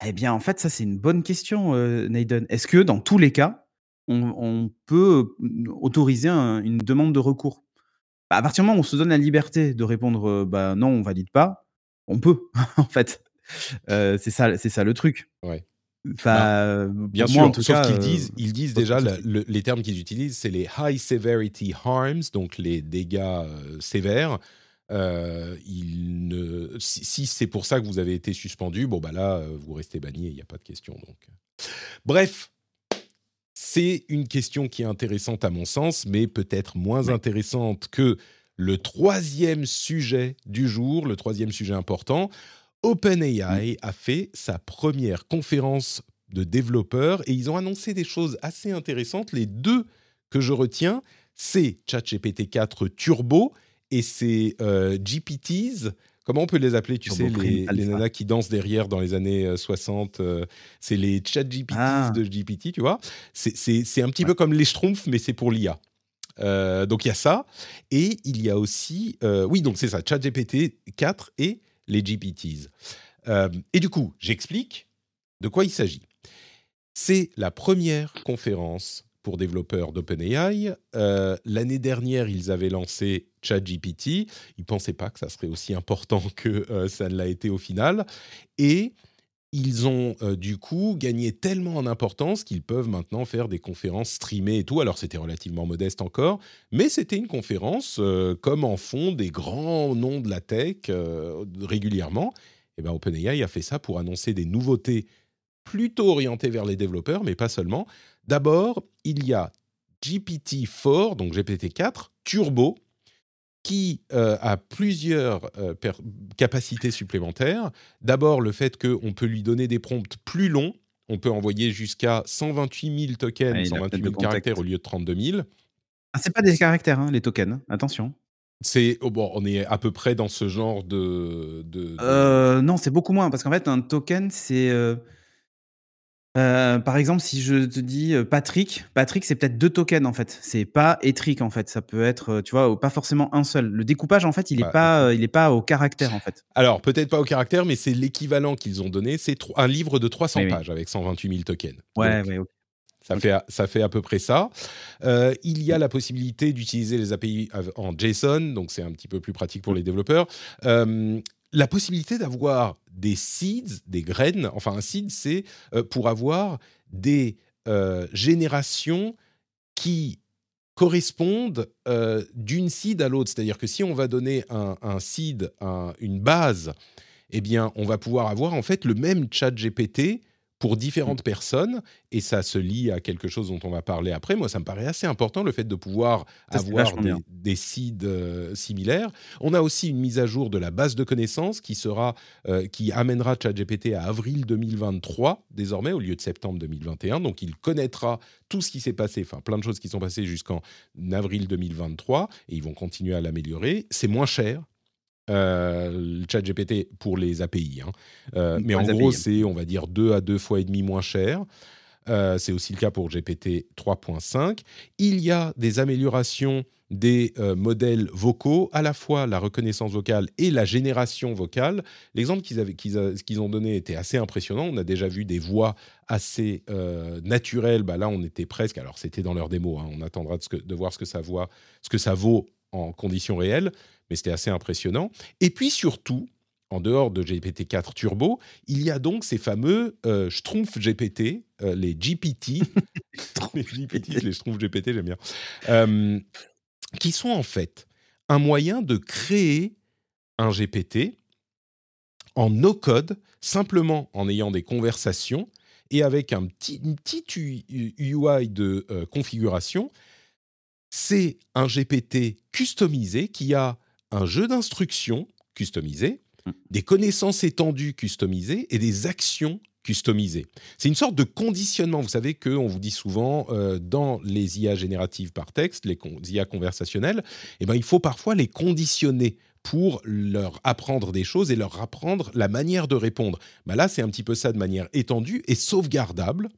Eh bien, en fait, ça, c'est une bonne question, euh, Nathan. Est-ce que dans tous les cas, on, peut euh, autoriser une demande de recours? Bah, À partir du moment où on se donne la liberté de répondre bah, non, on valide pas, on peut, en fait. c'est ça, c'est ça le truc. Ouais. Enfin, bien sûr, en sauf qu'ils disent, ils disent déjà les termes qu'ils utilisent, c'est les high severity harms, donc les dégâts sévères. Euh, il ne, si, c'est pour ça que vous avez été suspendu, bon bah là, vous restez banni, il n'y a pas de question. Donc, bref, c'est une question qui est intéressante à mon sens, mais peut-être moins intéressante que le troisième sujet du jour, le troisième sujet important. OpenAI a fait sa première conférence de développeurs et ils ont annoncé des choses assez intéressantes. Les deux que je retiens, c'est ChatGPT 4 Turbo et c'est euh, GPTs. Comment on peut les appeler Tu sais, les, les, nanas qui dansent derrière dans les années 60. Euh, euh, c'est les ChatGPTs ah. de GPT, tu vois. C'est un petit peu comme les Schtroumpfs, mais c'est pour l'IA. donc il y a ça. Et il y a aussi. oui, donc c'est ça, ChatGPT 4 et les GPTs. Et du coup, j'explique de quoi il s'agit. C'est la première conférence pour développeurs d'OpenAI. Euh, l'année dernière, ils avaient lancé ChatGPT. Ils ne pensaient pas que ça serait aussi important que euh, ça ne l'a été au final. Et ils ont euh, du coup gagné tellement en importance qu'ils peuvent maintenant faire des conférences streamées et tout. Alors c'était relativement modeste encore, mais c'était une conférence comme en font des grands noms de la tech régulièrement. Et ben OpenAI a fait ça pour annoncer des nouveautés plutôt orientées vers les développeurs, mais pas seulement. D'abord, il y a GPT-4, donc GPT-4 Turbo, qui euh, a plusieurs euh, capacités supplémentaires. D'abord, le fait qu'on peut lui donner des prompts plus longs. On peut envoyer jusqu'à 128 000 tokens, 128 000 caractères au lieu de 32 000. Ah, c'est pas des caractères, hein, les tokens. Hein. Attention. C'est oh, bon, on est à peu près dans ce genre de. de, euh, non, c'est beaucoup moins parce qu'en fait, un token, c'est euh, par exemple, si je te dis euh, Patrick, Patrick, c'est peut-être deux tokens en fait. C'est pas étrique en fait. Ça peut être, euh, tu vois, pas forcément un seul. Le découpage en fait, il est pas, il est pas au caractère en fait. Alors peut-être pas au caractère, mais c'est l'équivalent qu'ils ont donné. C'est un livre de 300 pages avec 128 000 tokens. Ouais, ouais, Ça, fait, ça fait à peu près ça. il y a la possibilité d'utiliser les API en JSON, donc c'est un petit peu plus pratique pour les développeurs la possibilité d'avoir des seeds, des graines, enfin un seed, c'est euh, pour avoir des euh, générations qui correspondent d'une seed à l'autre. C'est-à-dire que si on va donner un, un seed, une base, eh bien, on va pouvoir avoir en fait le même chat GPT pour différentes mmh. personnes, et ça se lie à quelque chose dont on va parler après. Moi, ça me paraît assez important, le fait de pouvoir avoir des, des, seeds euh, similaires. On a aussi une mise à jour de la base de connaissances qui, sera, euh, qui amènera ChatGPT à avril 2023, désormais, au lieu de septembre 2021. Donc, il connaîtra tout ce qui s'est passé, enfin, plein de choses qui sont passées jusqu'en avril 2023, et ils vont continuer à l'améliorer. C'est moins cher le chat GPT pour les API. Hein. Euh, mais en gros, c'est, on va dire, deux à deux fois et demi moins cher. Euh, c'est aussi le cas pour GPT 3.5. Il y a des améliorations des modèles vocaux, à la fois la reconnaissance vocale et la génération vocale. L'exemple qu'ils, ont donné était assez impressionnant. On a déjà vu des voix assez naturelles. Bah, là, on était presque. Alors, c'était dans leur démo. Hein. On attendra de, de, voir ce que ça, voit, ce que ça vaut en conditions réelles mais c'était assez impressionnant. Et puis surtout, en dehors de GPT-4 Turbo, il y a donc ces fameux euh, Schtroumpf GPT, euh, les GPT, les GPT, les Schtroumpf GPT, j'aime bien, euh, qui sont en fait un moyen de créer un GPT en no-code, simplement en ayant des conversations et avec un petit, une petite UI de euh, configuration. C'est un GPT customisé qui a un jeu d'instructions customisé, mmh. des connaissances étendues customisées et des actions customisées. C'est une sorte de conditionnement. Vous savez qu'on vous dit souvent euh, dans les IA génératives par texte, les IA conversationnelles, eh ben, il faut parfois les conditionner pour leur apprendre des choses et leur apprendre la manière de répondre. Ben là, c'est un petit peu ça de manière étendue et sauvegardable.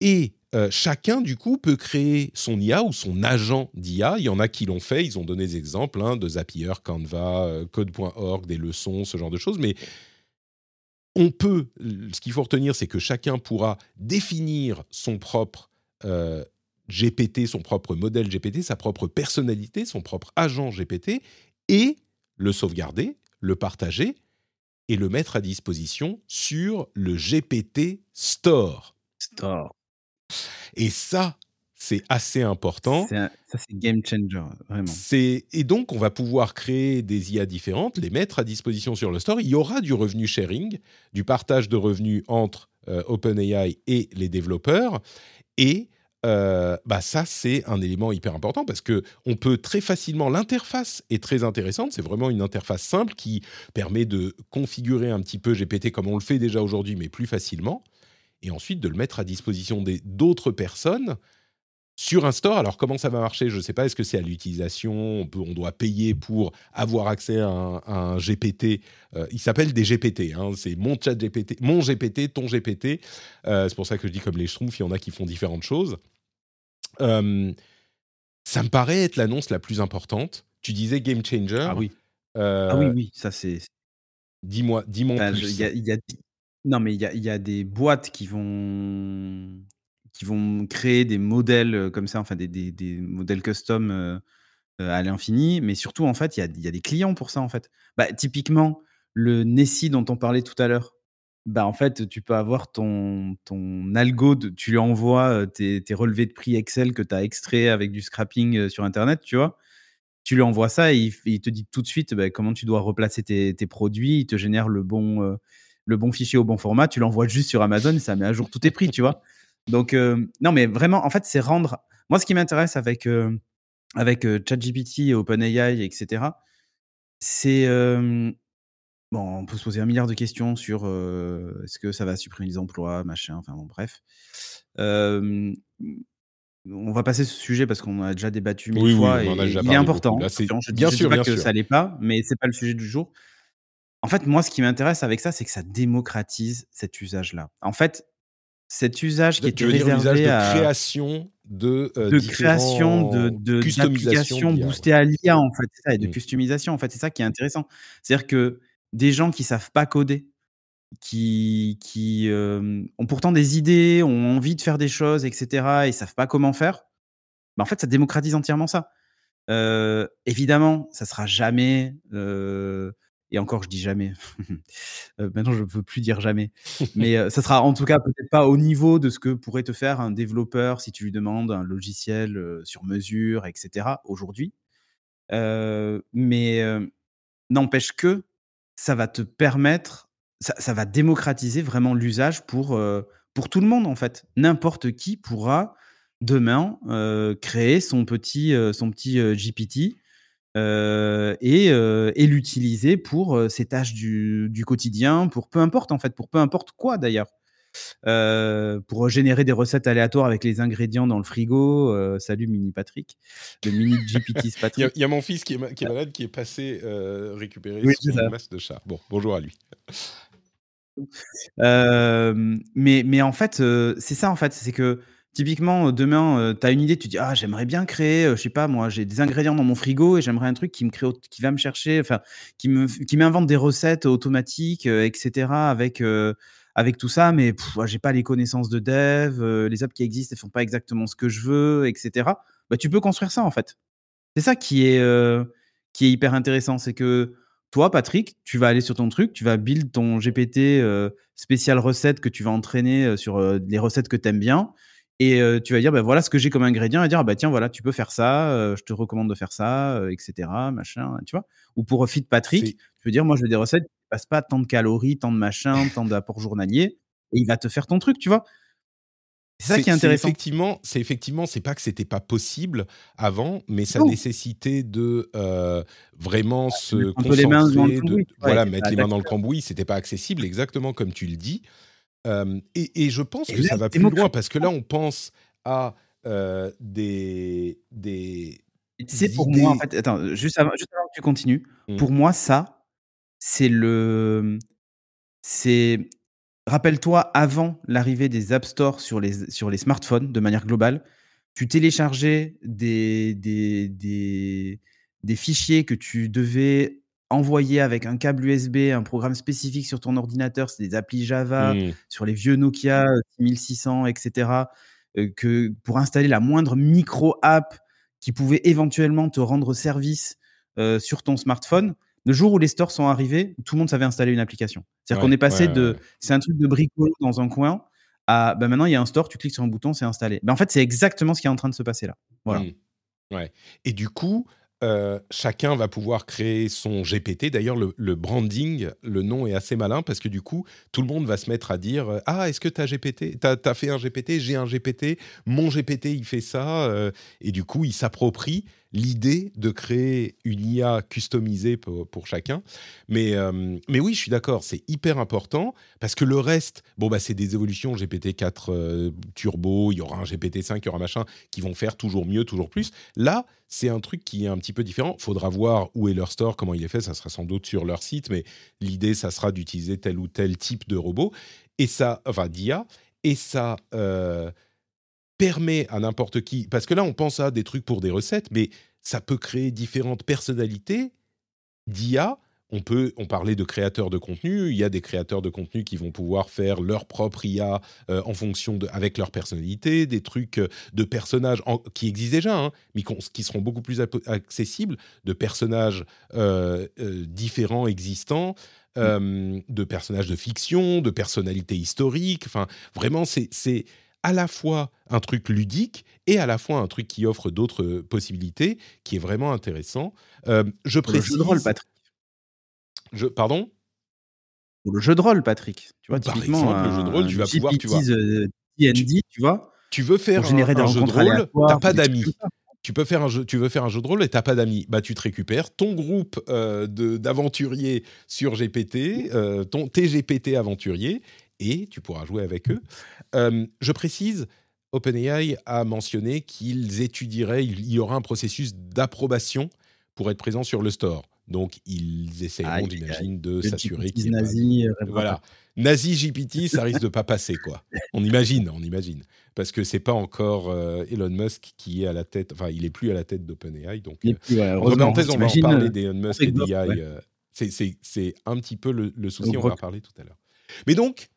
Et euh, chacun, du coup, peut créer son IA ou son agent d'IA. Il y en a qui l'ont fait, ils ont donné des exemples hein, de Zapier, Canva, euh, Code.org, des leçons, ce genre de choses. Mais on peut, ce qu'il faut retenir, c'est que chacun pourra définir son propre euh, GPT, son propre modèle GPT, sa propre personnalité, son propre agent GPT, et le sauvegarder, le partager et le mettre à disposition sur le GPT Store. Store. Et ça, c'est assez important. ça, c'est game changer, vraiment. Et donc, on va pouvoir créer des IA différentes, les mettre à disposition sur le store. Il y aura du revenu sharing, du partage de revenus entre euh, OpenAI et les développeurs. Et euh, bah ça, c'est un élément hyper important parce que on peut très facilement. L'interface est très intéressante. C'est vraiment une interface simple qui permet de configurer un petit peu GPT comme on le fait déjà aujourd'hui, mais plus facilement et ensuite de le mettre à disposition d'autres personnes sur un store. Alors comment ça va marcher? Je ne sais pas. Est-ce que c'est à l'utilisation? On, on, doit payer pour avoir accès à un, GPT. Euh, il s'appelle des GPT. Hein. c'est mon chat GPT, mon GPT, ton GPT. Euh, c'est pour ça que je dis comme les schtroumpfs, il y en a qui font différentes choses. Euh, ça me paraît être l'annonce la plus importante. Tu disais game changer. Ah oui. ah oui, oui, ça c'est. Dis-moi, dis-moi. Il y a, non, mais il y a, des boîtes qui vont, créer des modèles comme ça, enfin des, des, modèles custom à l'infini, mais surtout, en fait, il y a, des clients pour ça, en fait. Bah, typiquement, le Nessie dont on parlait tout à l'heure, bah, en fait, tu peux avoir ton, ton algo, tu lui envoies tes, tes, relevés de prix Excel que tu as extraits avec du scrapping sur Internet, tu vois. Tu lui envoies ça et il, te dit tout de suite bah, comment tu dois replacer tes, produits, il te génère le bon le bon fichier au bon format, tu l'envoies juste sur Amazon et ça met à jour tous tes prix, tu vois. Donc, euh, non, mais vraiment, en fait, c'est rendre. Moi, ce qui m'intéresse avec, euh, avec euh, ChatGPT, OpenAI, etc., c'est. bon, on peut se poser un milliard de questions sur est-ce que ça va supprimer les emplois, machin, enfin bon, bref. on va passer ce sujet parce qu'on a déjà débattu mille fois et il est important. Là, je bien sûr, pas bien que sûr. ça l'est pas, mais c'est pas le sujet du jour. En fait, moi, ce qui m'intéresse avec ça, c'est que ça démocratise cet usage-là. En fait, cet usage qui était réservé de à création de euh, de création de customisation boostées à l'IA en fait, ça, et de mmh. customisation en fait, c'est ça qui est intéressant. C'est-à-dire que des gens qui savent pas coder, qui qui ont pourtant des idées, ont envie de faire des choses, etc. et savent pas comment faire, bah, en fait, ça démocratise entièrement ça. Euh, évidemment, ça sera jamais et encore, je dis jamais. Euh, maintenant, je ne veux plus dire jamais. Mais euh, ça sera en tout cas peut-être pas au niveau de ce que pourrait te faire un développeur si tu lui demandes un logiciel euh, sur mesure, etc. aujourd'hui. mais n'empêche que ça va te permettre, ça, va démocratiser vraiment l'usage pour, pour tout le monde en fait. N'importe qui pourra demain créer son petit, son petit GPT euh, et, euh, et l'utiliser pour euh, ses tâches du, du, quotidien, pour peu importe en fait, pour peu importe quoi d'ailleurs. pour générer des recettes aléatoires avec les ingrédients dans le frigo. salut Mini Patrick, le Mini GPT Patrick. Il y, a mon fils qui est, qui est, malade qui est passé récupérer oui, son masque de chat. Bon, bonjour à lui. mais, mais en fait, c'est ça en fait, c'est que Typiquement, demain, tu as une idée, tu dis: «Ah, j'aimerais bien créer, je sais pas moi, j'ai des ingrédients dans mon frigo et j'aimerais un truc qui me crée qui va me chercher, enfin, qui me qui m'invente des recettes automatiques, etc. avec, avec tout ça, mais j'ai pas les connaissances de dev, les apps qui existent, elles font pas exactement ce que je veux, etc. Bah, tu peux construire ça, en fait. C'est ça qui est, qui est hyper intéressant, c'est que toi, Patrick, tu vas aller sur ton truc, tu vas build ton GPT, spécial recette que tu vas entraîner, sur, les recettes que tu aimes bien et tu vas dire, bah, voilà ce que j'ai comme ingrédient, et dire, ah, bah, tiens, voilà, tu peux faire ça, je te recommande de faire ça, etc. Machin, tu vois. Ou pour Fit Patrick, tu veux dire, moi, je veux des recettes qui ne passent pas tant de calories, tant de machin, tant d'apports journaliers, et il va te faire ton truc, tu vois. C'est ça qui est intéressant. effectivement, c'est effectivement, c'est pas que c'était pas possible avant, mais ça nécessitait de vraiment se concentrer, de, voilà, mettre les mains dans le cambouis. C'était pas accessible, exactement comme tu le dis et, je pense que ça va plus loin parce que là, on pense à des, des. Tu sais, pour moi, en fait, attends, juste avant, juste avant que tu continues, mmh. pour moi, ça, c'est le. C'est. Rappelle-toi, avant l'arrivée des App Store sur les, sur les smartphones, de manière globale, tu téléchargeais des, des, des, des fichiers que tu devais envoyer avec un câble USB un programme spécifique sur ton ordinateur, c'est des applis Java, mmh. sur les vieux Nokia 6600, etc., que pour installer la moindre micro-app qui pouvait éventuellement te rendre service sur ton smartphone. Le jour où les stores sont arrivés, tout le monde savait installer une application. C'est-à-dire qu'on est passé de c'est un truc de bricole dans un coin à bah, maintenant il y a un store, tu cliques sur un bouton, c'est installé. Ben, en fait, c'est exactement ce qui est en train de se passer là. Voilà. Mmh. Ouais. Et du coup, euh, chacun va pouvoir créer son GPT. D'ailleurs, le, branding, le nom est assez malin parce que du coup, tout le monde va se mettre à dire euh, Ah, est-ce que tu GPT Tu as, fait un GPT J'ai un GPT. Mon GPT, il fait ça. Euh, et du coup, il s'approprie l'idée de créer une IA customisée pour, chacun. Mais, euh, mais oui, je suis d'accord, c'est hyper important parce que le reste, bon, bah, c'est des évolutions GPT-4 euh, Turbo, il y aura un GPT-5, il y aura machin, qui vont faire toujours mieux, toujours plus. Là, c'est un truc qui est un petit peu différent. Faudra voir où est leur store, comment il est fait, ça sera sans doute sur leur site, mais l'idée, ça sera d'utiliser tel ou tel type de robot. Et ça, enfin, d'IA, et ça. Euh, permet à n'importe qui, parce que là on pense à des trucs pour des recettes, mais ça peut créer différentes personnalités d'IA. On peut, on parlait de créateurs de contenu. Il y a des créateurs de contenu qui vont pouvoir faire leur propre IA euh, en fonction de, avec leur personnalité, des trucs euh, de personnages qui existent déjà, hein, mais qui seront beaucoup plus accessibles, de personnages euh, différents existants. Mmh. de personnages de fiction, de personnalités historiques. Enfin, vraiment, c'est à la fois un truc ludique et à la fois un truc qui offre d'autres euh, possibilités, qui est vraiment intéressant. Euh, je précise. Le jeu de rôle, Patrick. Je, pardon? Ou le jeu de rôle, Patrick. Tu vois, Par exemple, le jeu de rôle, tu vas pouvoir, tu vois. D&D, tu, vois. Tu veux faire un, un jeu de rôle, t'as pas d'amis. Tu peux faire un jeu, tu veux faire un jeu de rôle et t'as pas d'amis. Bah, tu te récupères ton groupe euh, d'aventuriers sur GPT, euh, ton TGPT aventurier, et tu pourras jouer avec eux. Euh, je précise, OpenAI a mentionné qu'ils étudieraient, il y aura un processus d'approbation pour être présent sur le store. Donc, ils essaieront, j'imagine, de s'assurer qu'ils. Nazi, euh, voilà. Nazi GPT, ça risque de pas passer, quoi. On imagine, on imagine. Parce que c'est pas encore euh, Elon Musk qui est à la tête, enfin, il est plus à la tête d'OpenAI. Donc, euh, on va en parler d'Elon Musk et d'AI. c'est un petit peu le, le souci, on va en parler tout à l'heure. Mais donc,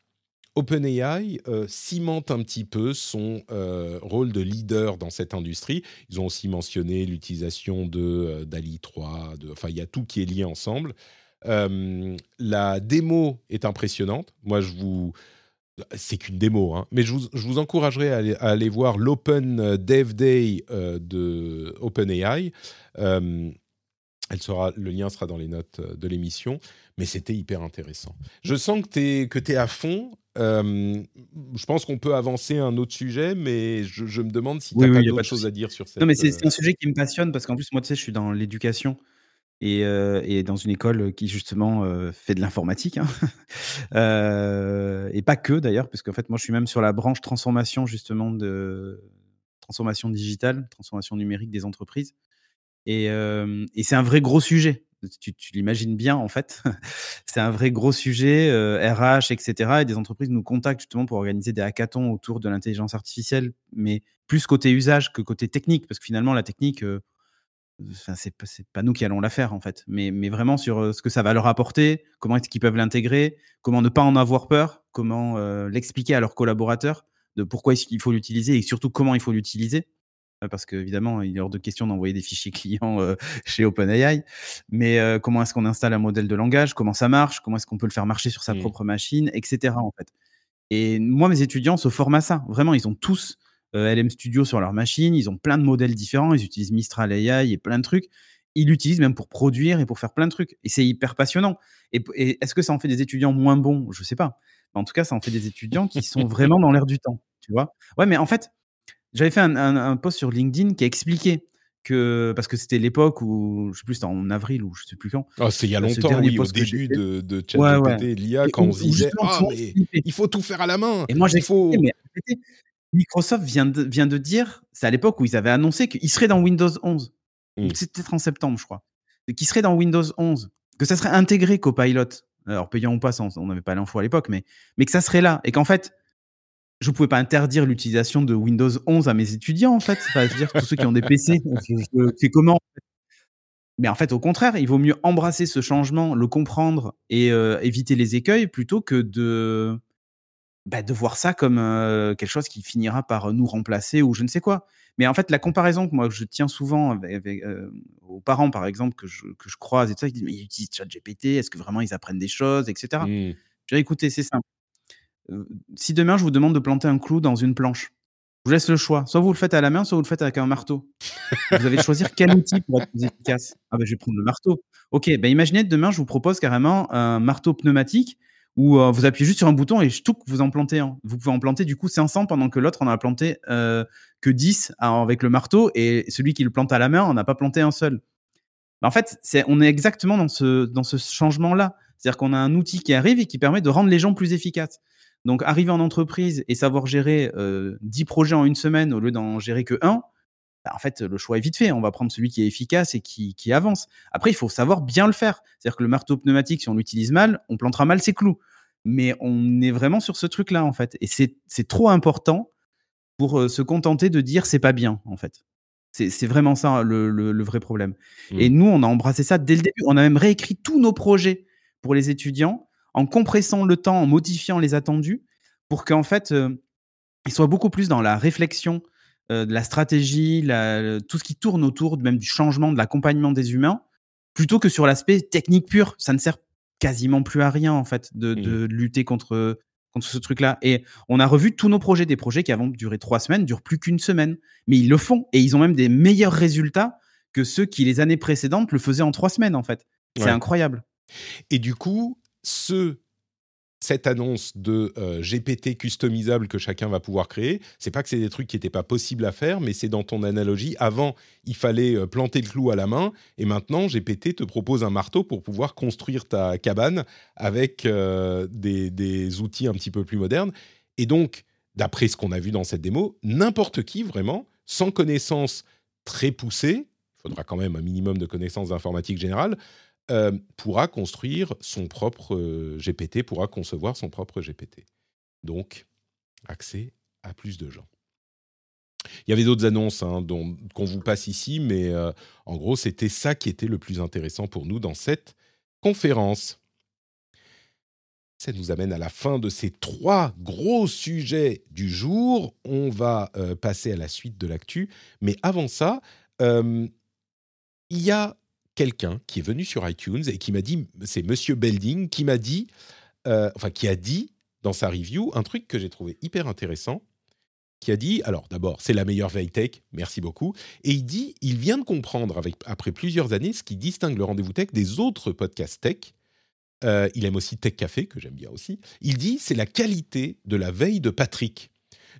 OpenAI euh, cimente un petit peu son euh, rôle de leader dans cette industrie. Ils ont aussi mentionné l'utilisation de euh, DALI 3, enfin il y a tout qui est lié ensemble. la démo est impressionnante. Moi, je vous c'est qu'une démo, hein. mais je vous, je vous encouragerai à aller, voir l'Open Dev Day de OpenAI. Sera, le lien sera dans les notes de l'émission, mais c'était hyper intéressant. Je sens que tu que es à fond. Je pense qu'on peut avancer un autre sujet, mais je, me demande si tu n'as pas d'autres choses à dire sur ça. Non, mais c'est un sujet qui me passionne parce qu'en plus, moi, tu sais, je suis dans l'éducation et, dans une école qui justement fait de l'informatique. Hein. et pas que d'ailleurs, parce qu'en fait, moi, je suis même sur la branche transformation justement de transformation digitale, transformation numérique des entreprises. Et, c'est un vrai gros sujet. Tu, l'imagines bien en fait. c'est un vrai gros sujet, RH, etc. Et des entreprises nous contactent justement pour organiser des hackathons autour de l'intelligence artificielle, mais plus côté usage que côté technique, parce que finalement la technique, Enfin, c'est pas, nous qui allons la faire en fait, mais, mais vraiment sur ce que ça va leur apporter, comment est-ce qu'ils peuvent l'intégrer, comment ne pas en avoir peur, comment l'expliquer à leurs collaborateurs de pourquoi qu'il faut l'utiliser et surtout comment il faut l'utiliser. Parce qu'évidemment, il est hors de question d'envoyer des fichiers clients chez OpenAI. Mais comment est-ce qu'on installe un modèle de langage? Comment ça marche? Comment est-ce qu'on peut le faire marcher sur sa mmh. propre machine? Etc. En fait. Et moi, mes étudiants se forment à ça. Vraiment, ils ont tous euh, LM Studio sur leur machine. Ils ont plein de modèles différents. Ils utilisent Mistral AI et plein de trucs. Ils l'utilisent même pour produire et pour faire plein de trucs. Et c'est hyper passionnant. Et, est-ce que ça en fait des étudiants moins bons? Je sais pas. en tout cas, ça en fait des étudiants qui sont vraiment dans l'air du temps. Tu vois? Ouais, mais en fait, j'avais fait un, post sur LinkedIn qui expliquait que parce que c'était l'époque où je sais plus c'était en avril ou je sais plus quand. Ah, c'est il y a euh, longtemps, oui, au début de, de ChatGPT et l'IA, quand on se disait ah mais il faut tout faire à la main. Et moi j'ai faut... Microsoft vient de, vient de dire, c'est à l'époque où ils avaient annoncé qu'ils seraient dans Windows 11. Mmh. C'était peut-être en septembre, je crois. Qu'ils seraient dans Windows 11. Que ça serait intégré Copilot. Alors, payant ou pas, on n'avait pas l'info à l'époque, mais, mais que ça serait là. Et qu'en fait, je ne pouvais pas interdire l'utilisation de Windows 11 à mes étudiants, en fait. Enfin, je veux dire, tous ceux qui ont des PC, c'est comment Mais en fait, au contraire, il vaut mieux embrasser ce changement, le comprendre et euh, éviter les écueils plutôt que de, bah, de voir ça comme quelque chose qui finira par nous remplacer ou je ne sais quoi. Mais en fait, la comparaison que moi je tiens souvent avec, aux parents, par exemple, que je, que je croise et tout ça, ils disent mais ils utilisent ChatGPT, est-ce que vraiment ils apprennent des choses, etc. Mmh. Je dis écoutez, c'est simple. Si demain je vous demande de planter un clou dans une planche, je vous laisse le choix. Soit vous le faites à la main, soit vous le faites avec un marteau. vous avez choisir quel outil pour être plus efficace. Ah ben je vais prendre le marteau. Ok, ben imaginez demain je vous propose carrément un marteau pneumatique où vous appuyez juste sur un bouton et tout, vous en plantez un. Vous pouvez en planter du coup 500 pendant que l'autre en a planté que 10 avec le marteau et celui qui le plante à la main, on n'a pas planté un seul. Bah, en fait, on est exactement dans ce, dans ce changement-là. C'est-à-dire qu'on a un outil qui arrive et qui permet de rendre les gens plus efficaces. Donc, arriver en entreprise et savoir gérer euh, 10 projets en une semaine au lieu d'en gérer que un, bah, en fait, le choix est vite fait. On va prendre celui qui est efficace et qui, qui avance. Après, il faut savoir bien le faire. C'est-à-dire que le marteau pneumatique, si on l'utilise mal, on plantera mal ses clous. Mais on est vraiment sur ce truc-là, en fait. Et c'est trop important pour se contenter de dire c'est pas bien, en fait. C'est vraiment ça le, le, vrai problème. Et mmh. nous, on a embrassé ça dès le début. On a même réécrit tous nos projets pour les étudiants en compressant le temps, en modifiant les attendus pour qu'en fait, euh, ils soient beaucoup plus dans la réflexion euh, de la stratégie, tout ce qui tourne autour même du changement, de l'accompagnement des humains, plutôt que sur l'aspect technique pur. Ça ne sert quasiment plus à rien en fait de, mmh. lutter contre contre ce truc-là. Et on a revu tous nos projets, des projets qui avant duré trois semaines, durent plus qu'une semaine. Mais ils le font et ils ont même des meilleurs résultats que ceux qui les années précédentes le faisaient en trois semaines en fait. C'est incroyable. Et du coup, ceux cette annonce de euh, GPT customisable que chacun va pouvoir créer, c'est pas que c'est des trucs qui n'étaient pas possibles à faire, mais c'est dans ton analogie. Avant, il fallait euh, planter le clou à la main, et maintenant, GPT te propose un marteau pour pouvoir construire ta cabane avec euh, des, des, outils un petit peu plus modernes. Et donc, d'après ce qu'on a vu dans cette démo, n'importe qui vraiment, sans connaissances très poussées, il faudra quand même un minimum de connaissances informatiques générales, euh, pourra construire son propre euh, GPT, pourra concevoir son propre GPT. Donc, accès à plus de gens. Il y avait d'autres annonces hein, qu'on vous passe ici, mais euh, en gros, c'était ça qui était le plus intéressant pour nous dans cette conférence. Ça nous amène à la fin de ces trois gros sujets du jour. On va passer à la suite de l'actu. Mais avant ça, il y a quelqu'un qui est venu sur iTunes et qui m'a dit, c'est Monsieur Belding, qui m'a dit, euh, enfin qui a dit dans sa review un truc que j'ai trouvé hyper intéressant, qui a dit, alors d'abord, c'est la meilleure veille tech, merci beaucoup, et il dit, il vient de comprendre avec, après plusieurs années ce qui distingue le rendez-vous tech des autres podcasts tech. Euh, il aime aussi Tech Café, que j'aime bien aussi. Il dit, c'est la qualité de la veille de Patrick.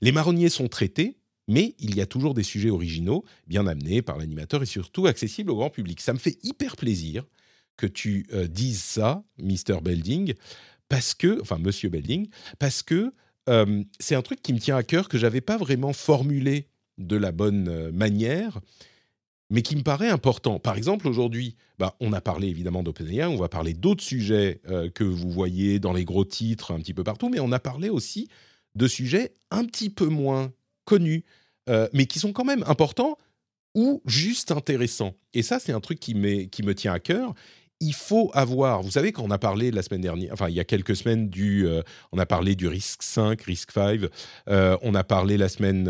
Les marronniers sont traités, mais il y a toujours des sujets originaux, bien amenés par l'animateur et surtout accessibles au grand public. Ça me fait hyper plaisir que tu euh, dises ça, Mr. Belding, parce que, enfin Monsieur Belding, parce que euh, c'est un truc qui me tient à cœur que j'avais pas vraiment formulé de la bonne euh, manière, mais qui me paraît important. Par exemple, aujourd'hui, bah, on a parlé évidemment d'OpenAI, on va parler d'autres sujets que vous voyez dans les gros titres un petit peu partout, mais on a parlé aussi de sujets un petit peu moins connus, euh, mais qui sont quand même importants ou juste intéressants. Et ça, c'est un truc qui, qui me tient à cœur. Il faut avoir, vous savez, quand on a parlé la semaine dernière, enfin il y a quelques semaines du, euh, on a parlé du risque 5, risque 5, euh, on a parlé la semaine,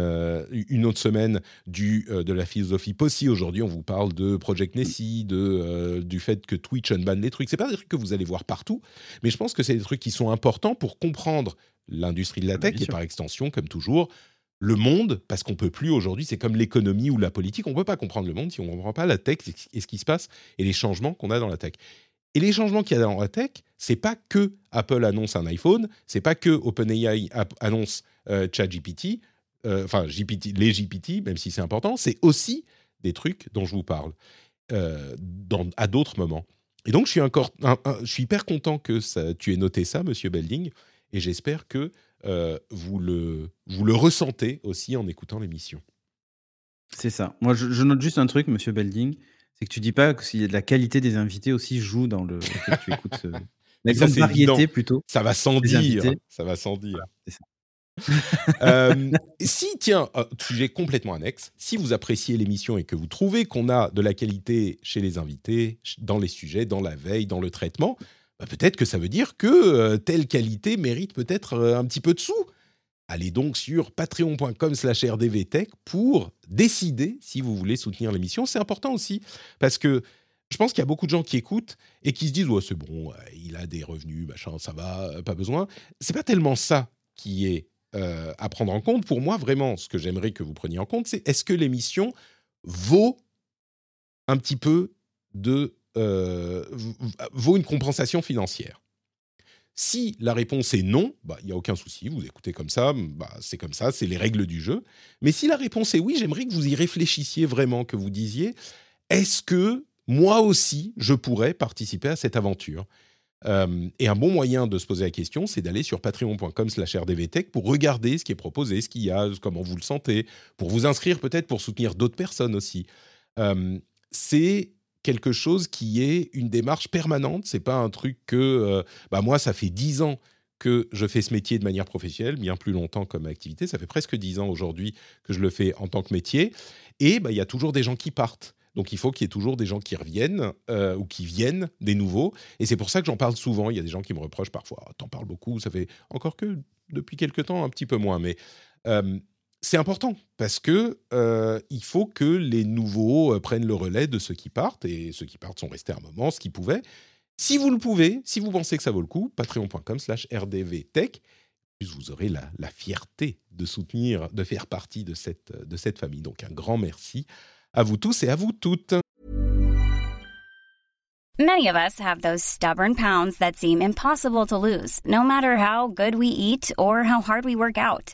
une autre semaine du de la philosophie Possi. Aujourd'hui, on vous parle de Project Nessie, de du fait que Twitch unban les trucs. C'est pas des trucs que vous allez voir partout, mais je pense que c'est des trucs qui sont importants pour comprendre l'industrie de la ah bah, tech et par extension, comme toujours, le monde, parce qu'on peut plus aujourd'hui, c'est comme l'économie ou la politique, on peut pas comprendre le monde si on ne comprend pas la tech et ce qui se passe et les changements qu'on a dans la tech. Et les changements qu'il y a dans la tech, c'est pas que Apple annonce un iPhone, c'est pas que OpenAI annonce euh, ChatGPT, euh, enfin GPT, les GPT, même si c'est important, c'est aussi des trucs dont je vous parle euh, à d'autres moments. Et donc je suis encore, je suis hyper content que ça, tu aies noté ça, Monsieur Belding, et j'espère que euh, vous, le, vous le ressentez aussi en écoutant l'émission. C'est ça. Moi, je, note juste un truc, monsieur Belding, c'est que tu dis pas que si la qualité des invités aussi joue dans le fait que tu écoutes euh, la variété plutôt. Ça va sans dire. Ça va sans dire. Euh, si, tiens, sujet complètement annexe, si vous appréciez l'émission et que vous trouvez qu'on a de la qualité chez les invités, dans les sujets, dans la veille, dans le traitement, bah, peut-être que ça veut dire que euh, telle qualité mérite peut-être euh, un petit peu de sous. Allez donc sur patreon.com slash rdvtech pour décider si vous voulez soutenir l'émission. C'est important aussi parce que je pense qu'il y a beaucoup de gens qui écoutent et qui se disent ouais, c'est bon, il a des revenus, machin, ça va, euh, pas besoin. C'est pas tellement ça qui est à prendre en compte. Pour moi, vraiment, ce que j'aimerais que vous preniez en compte, c'est est-ce que l'émission vaut un petit peu de euh, vaut une compensation financière si la réponse est non, bah, il n'y a aucun souci, vous écoutez comme ça, bah, c'est comme ça, c'est les règles du jeu. Mais si la réponse est oui, j'aimerais que vous y réfléchissiez vraiment, que vous disiez, est-ce que moi aussi, je pourrais participer à cette aventure? Euh, Et un bon moyen de se poser la question, c'est d'aller sur patreon.com slash rdvtech pour regarder ce qui est proposé, ce qu'il y a, comment vous le sentez, pour vous inscrire peut-être pour soutenir d'autres personnes aussi. Euh, c'est quelque chose qui est une démarche permanente. C'est pas un truc que, euh, bah moi, ça fait dix ans que je fais ce métier de manière professionnelle, bien plus longtemps comme activité. Ça fait presque dix ans aujourd'hui que je le fais en tant que métier. Et bah, il y a toujours des gens qui partent. Donc il faut qu'il y ait toujours des gens qui reviennent euh, ou qui viennent, des nouveaux. Et c'est pour ça que j'en parle souvent. Il y a des gens qui me reprochent parfois, oh, t'en parles beaucoup, ça fait encore que depuis quelques temps un petit peu moins. Mais euh, c'est important parce que euh, il faut que les nouveaux euh, prennent le relais de ceux qui partent et ceux qui partent sont restés un moment, ce qu'ils pouvaient. Si vous le pouvez, si vous pensez que ça vaut le coup, patreon.com/slash rdvtech, vous aurez la, la, fierté de soutenir, de faire partie de cette, de cette famille. Donc un grand merci à vous tous et à vous toutes. Many of us have those stubborn pounds that seem impossible to lose, no matter how good we eat or how hard we work out.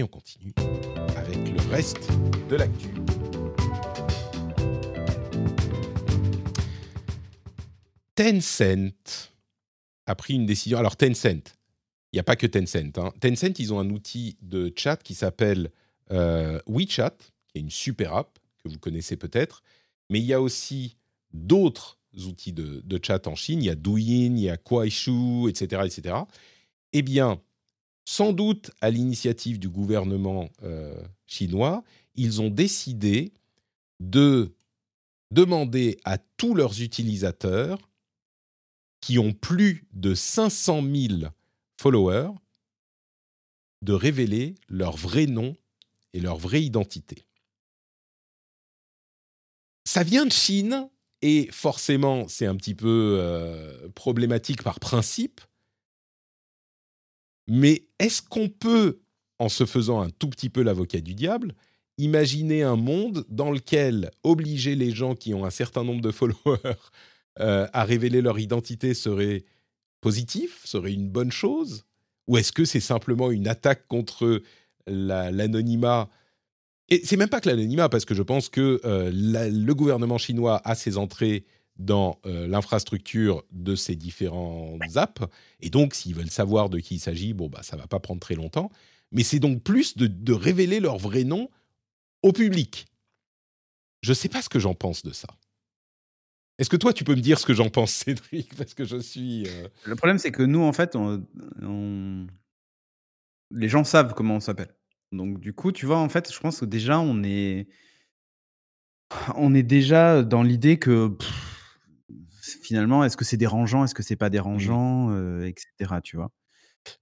Et on continue avec le reste de l'actu. Tencent a pris une décision. Alors Tencent, il n'y a pas que Tencent. hein. Tencent, ils ont un outil de chat qui s'appelle euh, WeChat, qui est une super app que vous connaissez peut-être. Mais il y a aussi d'autres outils de, chat en Chine. Il y a Douyin, il y a Kuaishou, etc., etc. Eh bien, sans doute à l'initiative du gouvernement euh, chinois, ils ont décidé de demander à tous leurs utilisateurs qui ont plus de 500 000 followers de révéler leur vrai nom et leur vraie identité. Ça vient de Chine et forcément c'est un petit peu euh, problématique par principe. Mais est-ce qu'on peut, en se faisant un tout petit peu l'avocat du diable, imaginer un monde dans lequel obliger les gens qui ont un certain nombre de followers euh, à révéler leur identité serait positif, serait une bonne chose? Ou est-ce que c'est simplement une attaque contre la- l'anonymat? Et c'est même pas que l'anonymat, parce que je pense que euh, le gouvernement chinois a ses entrées dans euh, l'infrastructure de ces différents apps, et donc s'ils veulent savoir de qui il s'agit, bon bah ça va pas prendre très longtemps. Mais c'est donc plus de, de révéler leur vrai nom au public. Je sais pas ce que j'en pense de ça. Est-ce que toi, tu peux me dire ce que j'en pense, Cédric? Parce que je suis. euh, Le problème, c'est que nous, en fait, on, on- les gens savent comment on s'appelle. Donc, du coup, tu vois, en fait, je pense que déjà, on est, on est déjà dans l'idée que pff, finalement, est-ce que c'est dérangeant, est-ce que c'est pas dérangeant, euh, etc. Tu vois?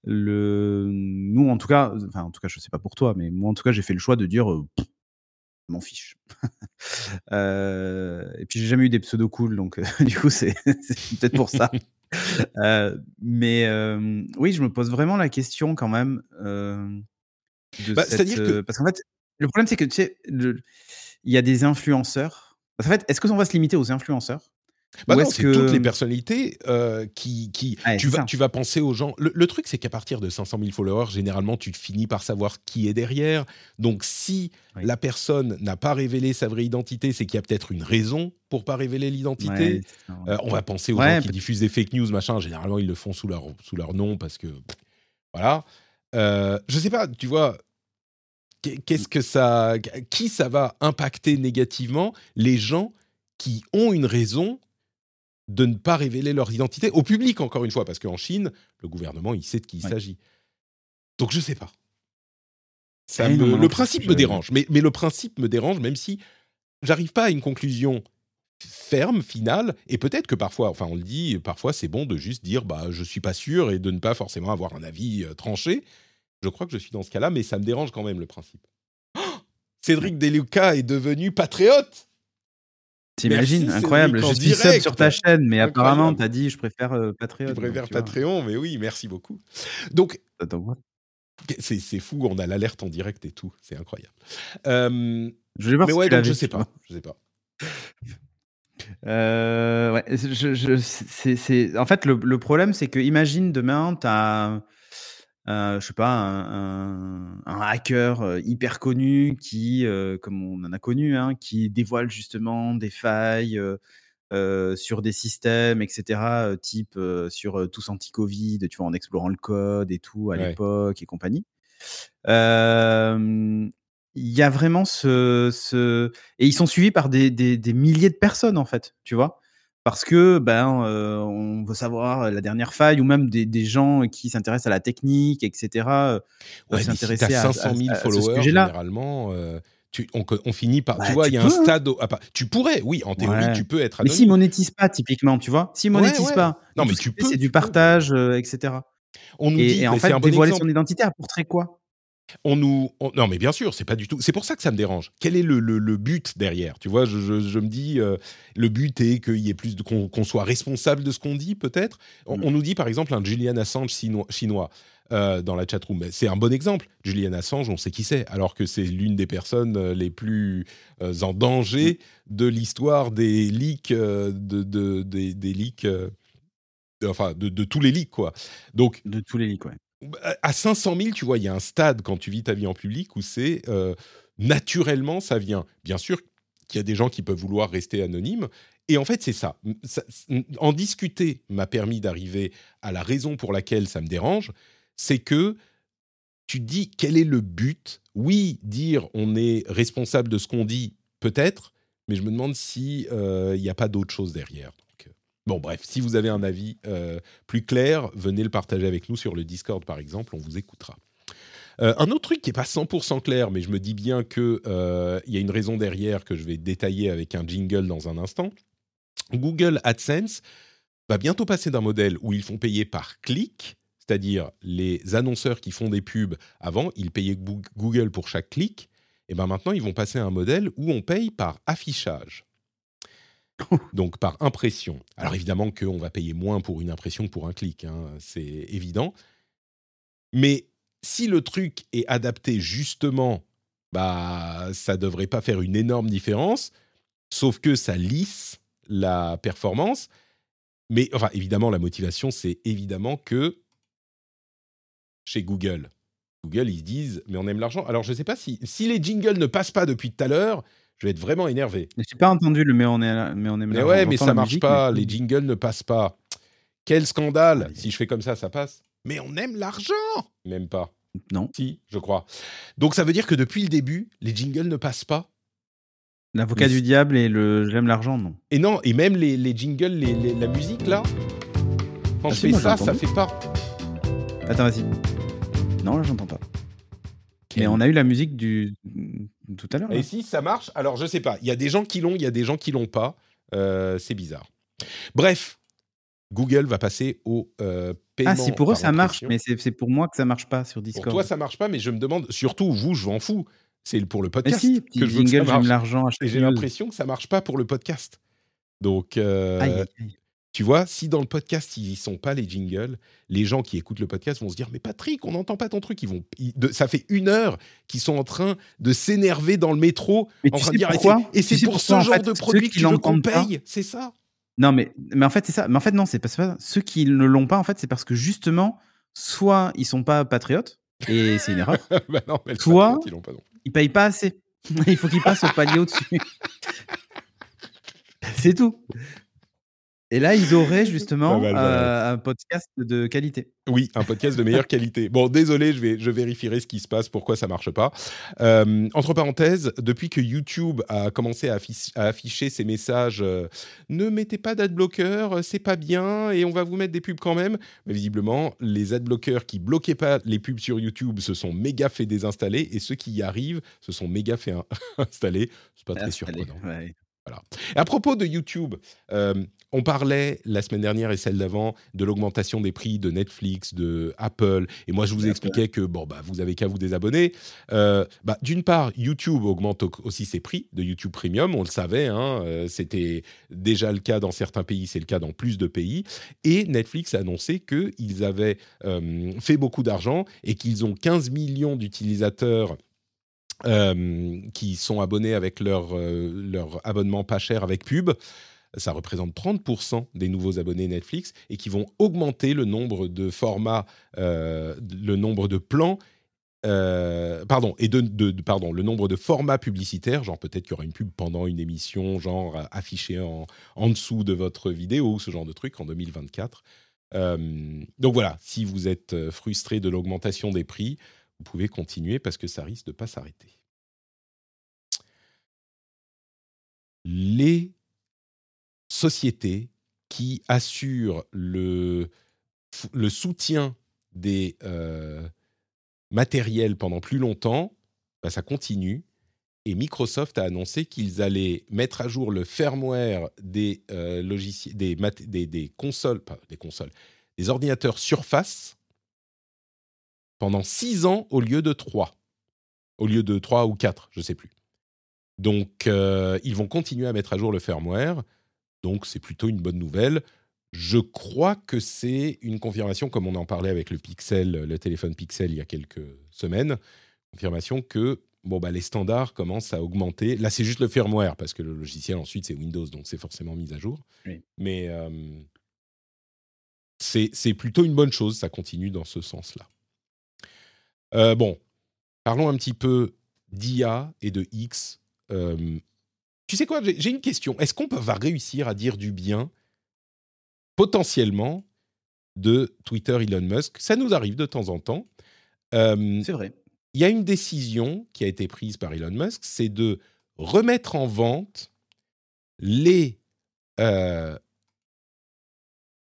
Le, nous, en tout cas, enfin, en tout cas, je sais pas pour toi, mais moi, en tout cas, j'ai fait le choix de dire, euh, m'en fiche. Euh, et puis, j'ai jamais eu des pseudos cool, donc du coup, c'est peut-être pour ça. Mais oui, je me pose vraiment la question quand même Bah, cette, c'est-à-dire que- parce qu'en fait, le problème c'est que tu sais, il y a des influenceurs. Parce qu'en fait, est-ce qu'on va se limiter aux influenceurs? Bah non, c'est que- toutes les personnalités euh, qui, qui Ouais, tu vas, ça. tu vas penser aux gens. Le, le truc, c'est qu'à partir de 500 000 followers, généralement, tu finis par savoir qui est derrière. Donc, si Oui. la personne n'a pas révélé sa vraie identité, c'est qu'il y a peut-être une raison pour pas révéler l'identité. Ouais. Euh, on va penser aux Ouais, gens qui diffusent des fake news, machin. Généralement, ils le font sous leur, sous leur nom parce que. Voilà. Euh, je sais pas, tu vois. qu'est- Qu'est-ce que ça. Qui ça va impacter négativement? Les gens qui ont une raison de ne pas révéler leur identité au public, encore une fois, parce qu'en Chine, le gouvernement, il sait de qui il Ouais. s'agit. Donc, je sais pas. Ça me- non, le principe je- me dérange, mais, mais le principe me dérange, même si j'arrive pas à une conclusion ferme, finale, et peut-être que parfois, enfin on le dit, parfois c'est bon de juste dire bah je suis pas sûr et de ne pas forcément avoir un avis euh, tranché. Je crois que je suis dans ce cas-là, mais ça me dérange quand même le principe. Oh Cédric Deluca est devenu patriote. T'imagines, Merci, incroyable. Je suis direct. sur ta chaîne, mais apparemment, t'as dit, je préfère euh, Patreon. Tu donc, préfères tu vois. Patreon, mais oui, merci beaucoup. Donc c'est c'est fou, on a l'alerte en direct et tout, c'est incroyable. Euh, Je voulais voir mais si ouais, donc je sais pas, je sais pas. Euh, ouais, je, je- c'est, c'est- En fait, le, le problème, c'est que imagine demain, tu as, je sais pas, un, un- un hacker euh, hyper connu qui, euh, comme on en a connu, hein, qui dévoile justement des failles euh, euh, sur des systèmes, etc., euh, type euh, sur euh, tous anti-Covid, tu vois, en explorant le code et tout à Ouais. l'époque et compagnie. Euh, Il y a vraiment ce, ce, et ils sont suivis par des, des, des milliers de personnes en fait, tu vois, parce que ben euh, on veut savoir la dernière faille ou même des, des gens qui s'intéressent à la technique, etc. euh, Ouais, si s'intéresser à, 500 000 à- à ce followers, généralement, euh, tu, on, on finit par. Bah, tu vois, tu il y a un hein. stade. au- ah, pas- tu pourrais, oui, en théorie, Ouais. tu peux être Mais s'ils monétisent pas typiquement, tu vois, s'ils monétisent ouais. pas, Non, mais tu peux, c'est du partage, euh, etc. On nous Et, dit, et en fait, bon dévoiler exemple. son identité pour trait quoi? On nous on- non mais bien sûr c'est pas du tout c'est pour ça que ça me dérange quel est le, le- le but derrière? Tu vois je, je- je me dis euh, le but est qu'il y ait plus de qu'on soit responsable de ce qu'on dit peut-être? On, Mm. on nous dit par exemple un Julian Assange sino- chinois euh, dans la chatroom. C'est un bon exemple. Julian Assange, on sait qui c'est, alors que c'est l'une des personnes euh, les plus euh, en danger de l'histoire des leaks, de, de- des, des leaks, enfin de, de tous les leaks quoi. Donc De tous les leaks, ouais. À 500 000, tu vois, il y a un stade quand tu vis ta vie en public où c'est euh, naturellement ça vient. Bien sûr qu'il y a des gens qui peuvent vouloir rester anonymes. Et en fait, c'est ça. Ça- En discuter m'a permis d'arriver à la raison pour laquelle ça me dérange. C'est que tu dis quel est le but? Oui, dire on est responsable de ce qu'on dit, peut-être, mais je me demande si euh, n'y a pas d'autre chose derrière. Euh, bon, bref, si vous avez un avis euh, plus clair, venez le partager avec nous sur le Discord, par exemple, on vous écoutera. Euh, un autre truc qui n'est pas 100% clair, mais je me dis bien qu'il y a une raison derrière que je vais détailler avec un jingle dans un instant. Google AdSense va bientôt passer d'un modèle où ils font payer par clic, c'est-à-dire les annonceurs qui font des pubs, avant, ils payaient Goo- Google pour chaque clic, et ben maintenant, ils vont passer à un modèle où on paye par affichage. Donc par impression. Alors évidemment qu'on va payer moins pour une impression que pour un clic, hein, c'est évident. Mais si le truc est adapté justement, bah ça devrait pas faire une énorme différence, sauf que ça lisse la performance. Mais enfin, évidemment, la motivation, c'est évidemment que chez Google, Google, ils disent, mais on aime l'argent. Alors, je ne sais pas si, si les jingles ne passent pas depuis tout à l'heure, je vais être vraiment énervé. J'ai pas entendu le mais on, est, mais on aime Mais ouais, mais ça marche musique, pas. mais- Les jingles ne passent pas. Quel scandale Allez. Si je fais comme ça, ça passe. Mais on aime l'argent Même pas. Non. Si, je crois. Donc ça veut dire que depuis le début, les jingles ne passent pas. L'avocat Mais du diable et le j'aime l'argent, non. Et non, et même les, les jingles, les- les- la musique là, quand Ah je fais moi, ça, ça fait pas. Attends, vas-y. Non, là, j'entends pas. Mais Quel- on a eu la musique du tout à l'heure. Et si ça marche, alors je sais pas. Il y a des gens qui l'ont, il y a des gens qui l'ont pas. Euh, c'est bizarre. Bref, Google va passer au euh, paiement. Ah, si pour eux ça marche, mais c'est pour moi que ça marche pas sur Pour Discord. toi, ça marche pas, mais je me demande, surtout vous, je m'en fous. C'est pour le podcast si, que je veux que ça marche. l'argent j'ai l'impression que ça marche pas pour le podcast. Donc, euh, aïe, aïe. Tu vois, si dans le podcast ils y sont pas les jingles, les gens qui écoutent le podcast vont se dire mais Patrick, on n'entend pas ton truc. Ils vont, ils- de- ça fait une heure qu'ils sont en train de s'énerver dans le métro, Mais en tu train sais de dire et pourquoi c'est- et pour ce en genre fait, de produit qui qu'on paye, c'est ça? Non, mais, mais en fait, c'est ça. Mais en fait, non, c'est pas, ça. Ceux qui ne l'ont pas, en fait, c'est parce que justement, soit ils sont pas patriotes, et c'est une erreur, bah non, mais patriote, ils pas non. ils payent pas assez. Il faut qu'ils passent au palier au-dessus. c'est tout. Et là, ils auraient justement mal, euh, un podcast de qualité. Oui, un podcast de meilleure qualité. Bon, désolé, je, vais, je vérifierai ce qui se passe, pourquoi ça marche pas. Euh, entre parenthèses, depuis que YouTube a commencé à, afficher, à afficher ses messages euh, ne mettez pas d'adblocker, c'est pas bien, et on va vous mettre des pubs quand même. Mais visiblement, les adblockers qui bloquaient pas les pubs sur YouTube se sont méga fait désinstaller, et ceux qui y arrivent se sont méga fait in- installer. C'est pas très surprenant. ouais. À propos de YouTube, euh, on parlait la semaine dernière et celle d'avant de l'augmentation des prix de Netflix, de Apple. Et moi, je vous expliquais que bon, bah, vous avez qu'à vous désabonner. Euh, bah, D'une part, YouTube augmente au- aussi ses prix de YouTube Premium. On le savait, hein, euh, c'était déjà le cas dans certains pays, c'est le cas dans plus de pays. Et Netflix a annoncé qu'ils avaient fait beaucoup d'argent et qu'ils ont 15 millions d'utilisateurs euh, qui sont abonnés avec leur, euh, leur abonnement pas cher avec pub. Ça représente 30% des nouveaux abonnés Netflix et qui vont augmenter le nombre de formats, euh, le nombre de plans, pardon, et de, de- pardon, le nombre de formats publicitaires. Genre peut-être qu'il y aura une pub pendant une émission, genre affichée en, en dessous de votre vidéo ce genre de truc en 2024. Euh, donc voilà, si vous êtes frustré de l'augmentation des prix, vous pouvez continuer parce que ça risque de pas s'arrêter. Les sociétés qui assurent le, le soutien des euh, matériels pendant plus longtemps, bah, ça continue. Et Microsoft a annoncé qu'ils allaient mettre à jour le firmware des euh, logiciels, des, des, des consoles, pas des consoles, des ordinateurs Surface pendant 6 ans au lieu de 3. Au lieu de 3 ou 4, je ne sais plus. Donc, euh, ils vont continuer à mettre à jour le firmware. Donc, c'est plutôt une bonne nouvelle. Je crois que c'est une confirmation, comme on en parlait avec le Pixel, le téléphone Pixel il y a quelques semaines, confirmation que bon, bah, les standards commencent à augmenter. Là, c'est juste le firmware, parce que le logiciel, ensuite, c'est Windows, donc c'est forcément mis à jour. Mais euh, c'est plutôt une bonne chose, ça continue dans ce sens-là. Euh, bon, parlons un petit peu d'IA et de X. Euh, tu sais quoi, j'ai une question. Est-ce qu'on va réussir à dire du bien, potentiellement, de Twitter Elon Musk? Ça nous arrive de temps en temps. c'est vrai il y a une décision qui a été prise par Elon Musk, c'est de remettre en vente les euh,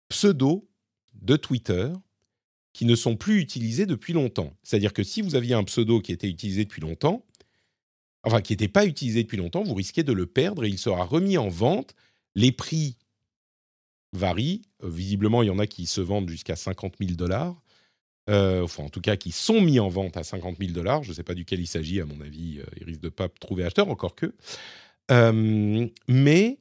pseudos de Twitter qui ne sont plus utilisés depuis longtemps. C'est-à-dire que si vous aviez un pseudo qui était utilisé depuis longtemps, enfin qui n'était pas utilisé depuis longtemps, vous risquez de le perdre et il sera remis en vente. Les prix varient. Euh, visiblement, il y en a qui se vendent jusqu'à 50 000 dollars. Euh, enfin en tout cas qui sont mis en vente à 50 000 dollars. Je ne sais pas duquel il s'agit, à mon avis, euh, il risque de pas trouver acheteur, encore que. Mais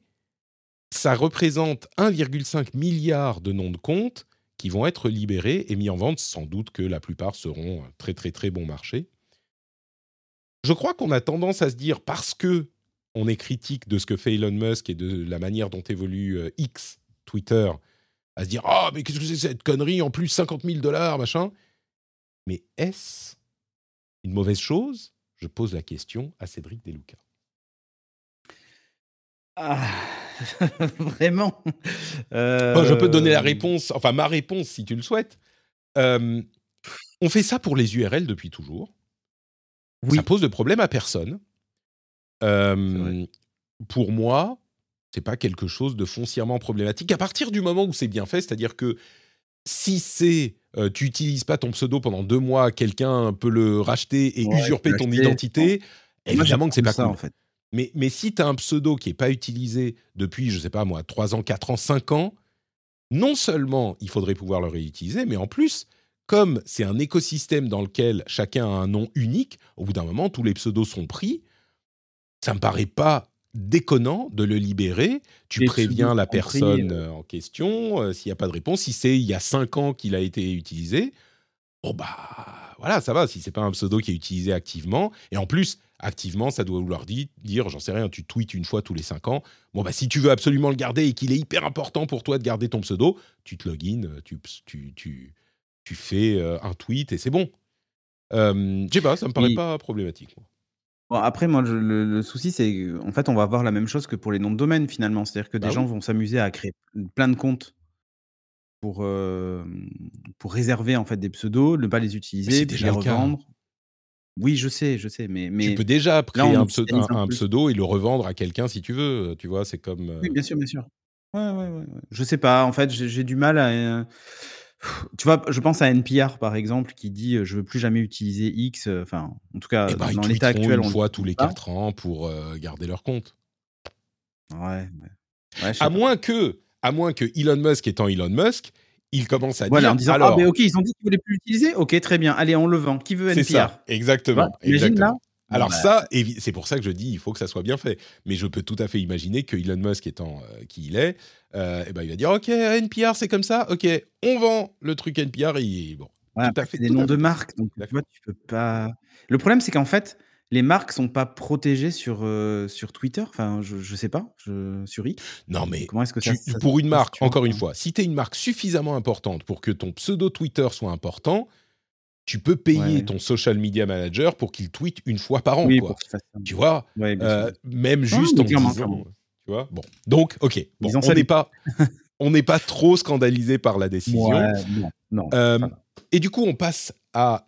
ça représente 1,5 milliard de noms de comptes qui vont être libérés et mis en vente, sans doute que la plupart seront très très très bon marché. Je crois qu'on a tendance à se dire, parce que on est critique de ce que fait Elon Musk et de la manière dont évolue X, Twitter, à se dire Ah, mais qu'est-ce que c'est cette connerie En plus, 50 000 dollars, machin? Mais est-ce une mauvaise chose? Je pose la question à Cédric Deluca. Ah, vraiment Je peux te donner la euh, réponse, enfin ma réponse si tu le souhaites. Euh, on fait ça pour les URL depuis toujours. Oui. Ça pose de problème à personne. Euh, pour moi, c'est pas quelque chose de foncièrement problématique à partir du moment où c'est bien fait, c'est-à-dire que si c'est euh, tu utilises pas ton pseudo pendant deux mois, quelqu'un peut le racheter et usurper ton identité, évidemment que c'est pas ça en fait. Mais, mais si tu as un pseudo qui est pas utilisé depuis, je sais pas moi, 3 ans, 4 ans, 5 ans, non seulement il faudrait pouvoir le réutiliser, mais en plus, comme c'est un écosystème dans lequel chacun a un nom unique, au bout d'un moment, tous les pseudos sont pris. Ça me paraît pas déconnant de le libérer. Tu préviens la personne euh, en question euh, s'il n'y a pas de réponse. Si c'est il y a cinq ans qu'il a été utilisé, bon bah voilà, ça va. Si c'est pas un pseudo qui est utilisé activement, et en plus activement, ça doit vouloir dire, dire j'en sais rien, tu tweets une fois tous les cinq ans. Bon bah si tu veux absolument le garder et qu'il est hyper important pour toi de garder ton pseudo, tu te login, tu tu tu, tu fais euh, un tweet et c'est bon. Euh, je sais pas, ça me paraît pas problématique après, moi, le souci, c'est en fait, on va avoir la même chose que pour les noms de domaine, finalement. C'est-à-dire que des bah gens vont s'amuser à créer plein de comptes pour, pour réserver, en fait, des pseudos, ne pas les utiliser, puis les revendre. Oui, je sais, je sais, mais Tu peux déjà créer un pseudo et le revendre à quelqu'un si tu veux, tu vois? C'est comme, Oui, bien sûr, bien sûr. Ouais, ouais, ouais, Je sais pas, en fait, j'ai du mal à, tu vois, je pense à NPR par exemple qui dit je veux plus jamais utiliser X. Enfin, en tout cas, eh ben, dans l'état actuel, une fois tous les 4 ans pour garder leur compte. Ouais. à moins que, à moins que Elon Musk étant Elon Musk, il commence à dire. en disant, alors, ah, mais ok, ils ont dit qu'ils voulaient plus l'utiliser. Ok, très bien. Allez, on le vend. Qui veut NPR C'est ça, exactement. imagine là. Alors bah ça, c'est pour ça que je dis, il faut que ça soit bien fait. Mais je peux tout à fait imaginer que Elon Musk étant qui il est, euh, et ben il va dire ok NPR c'est comme ça, ok on vend le truc NPR et bon. tout à fait, des noms de marques, donc tu peux pas. Le problème c'est qu'en fait les marques sont pas protégées sur euh, sur Twitter, enfin je, je sais pas, je, sur X. Non mais comment est-ce que ça, pour une marque, encore une fois, si tu es une marque suffisamment importante pour que ton pseudo Twitter soit important, tu peux payer ton social media manager pour qu'il tweete une fois par an. quoi. Tu vois, euh, même juste en disant, tu vois? Bon. Donc, ok. Bon, on n'est pas, on n'est pas trop scandalisé par la décision. non, euh, et du coup, on passe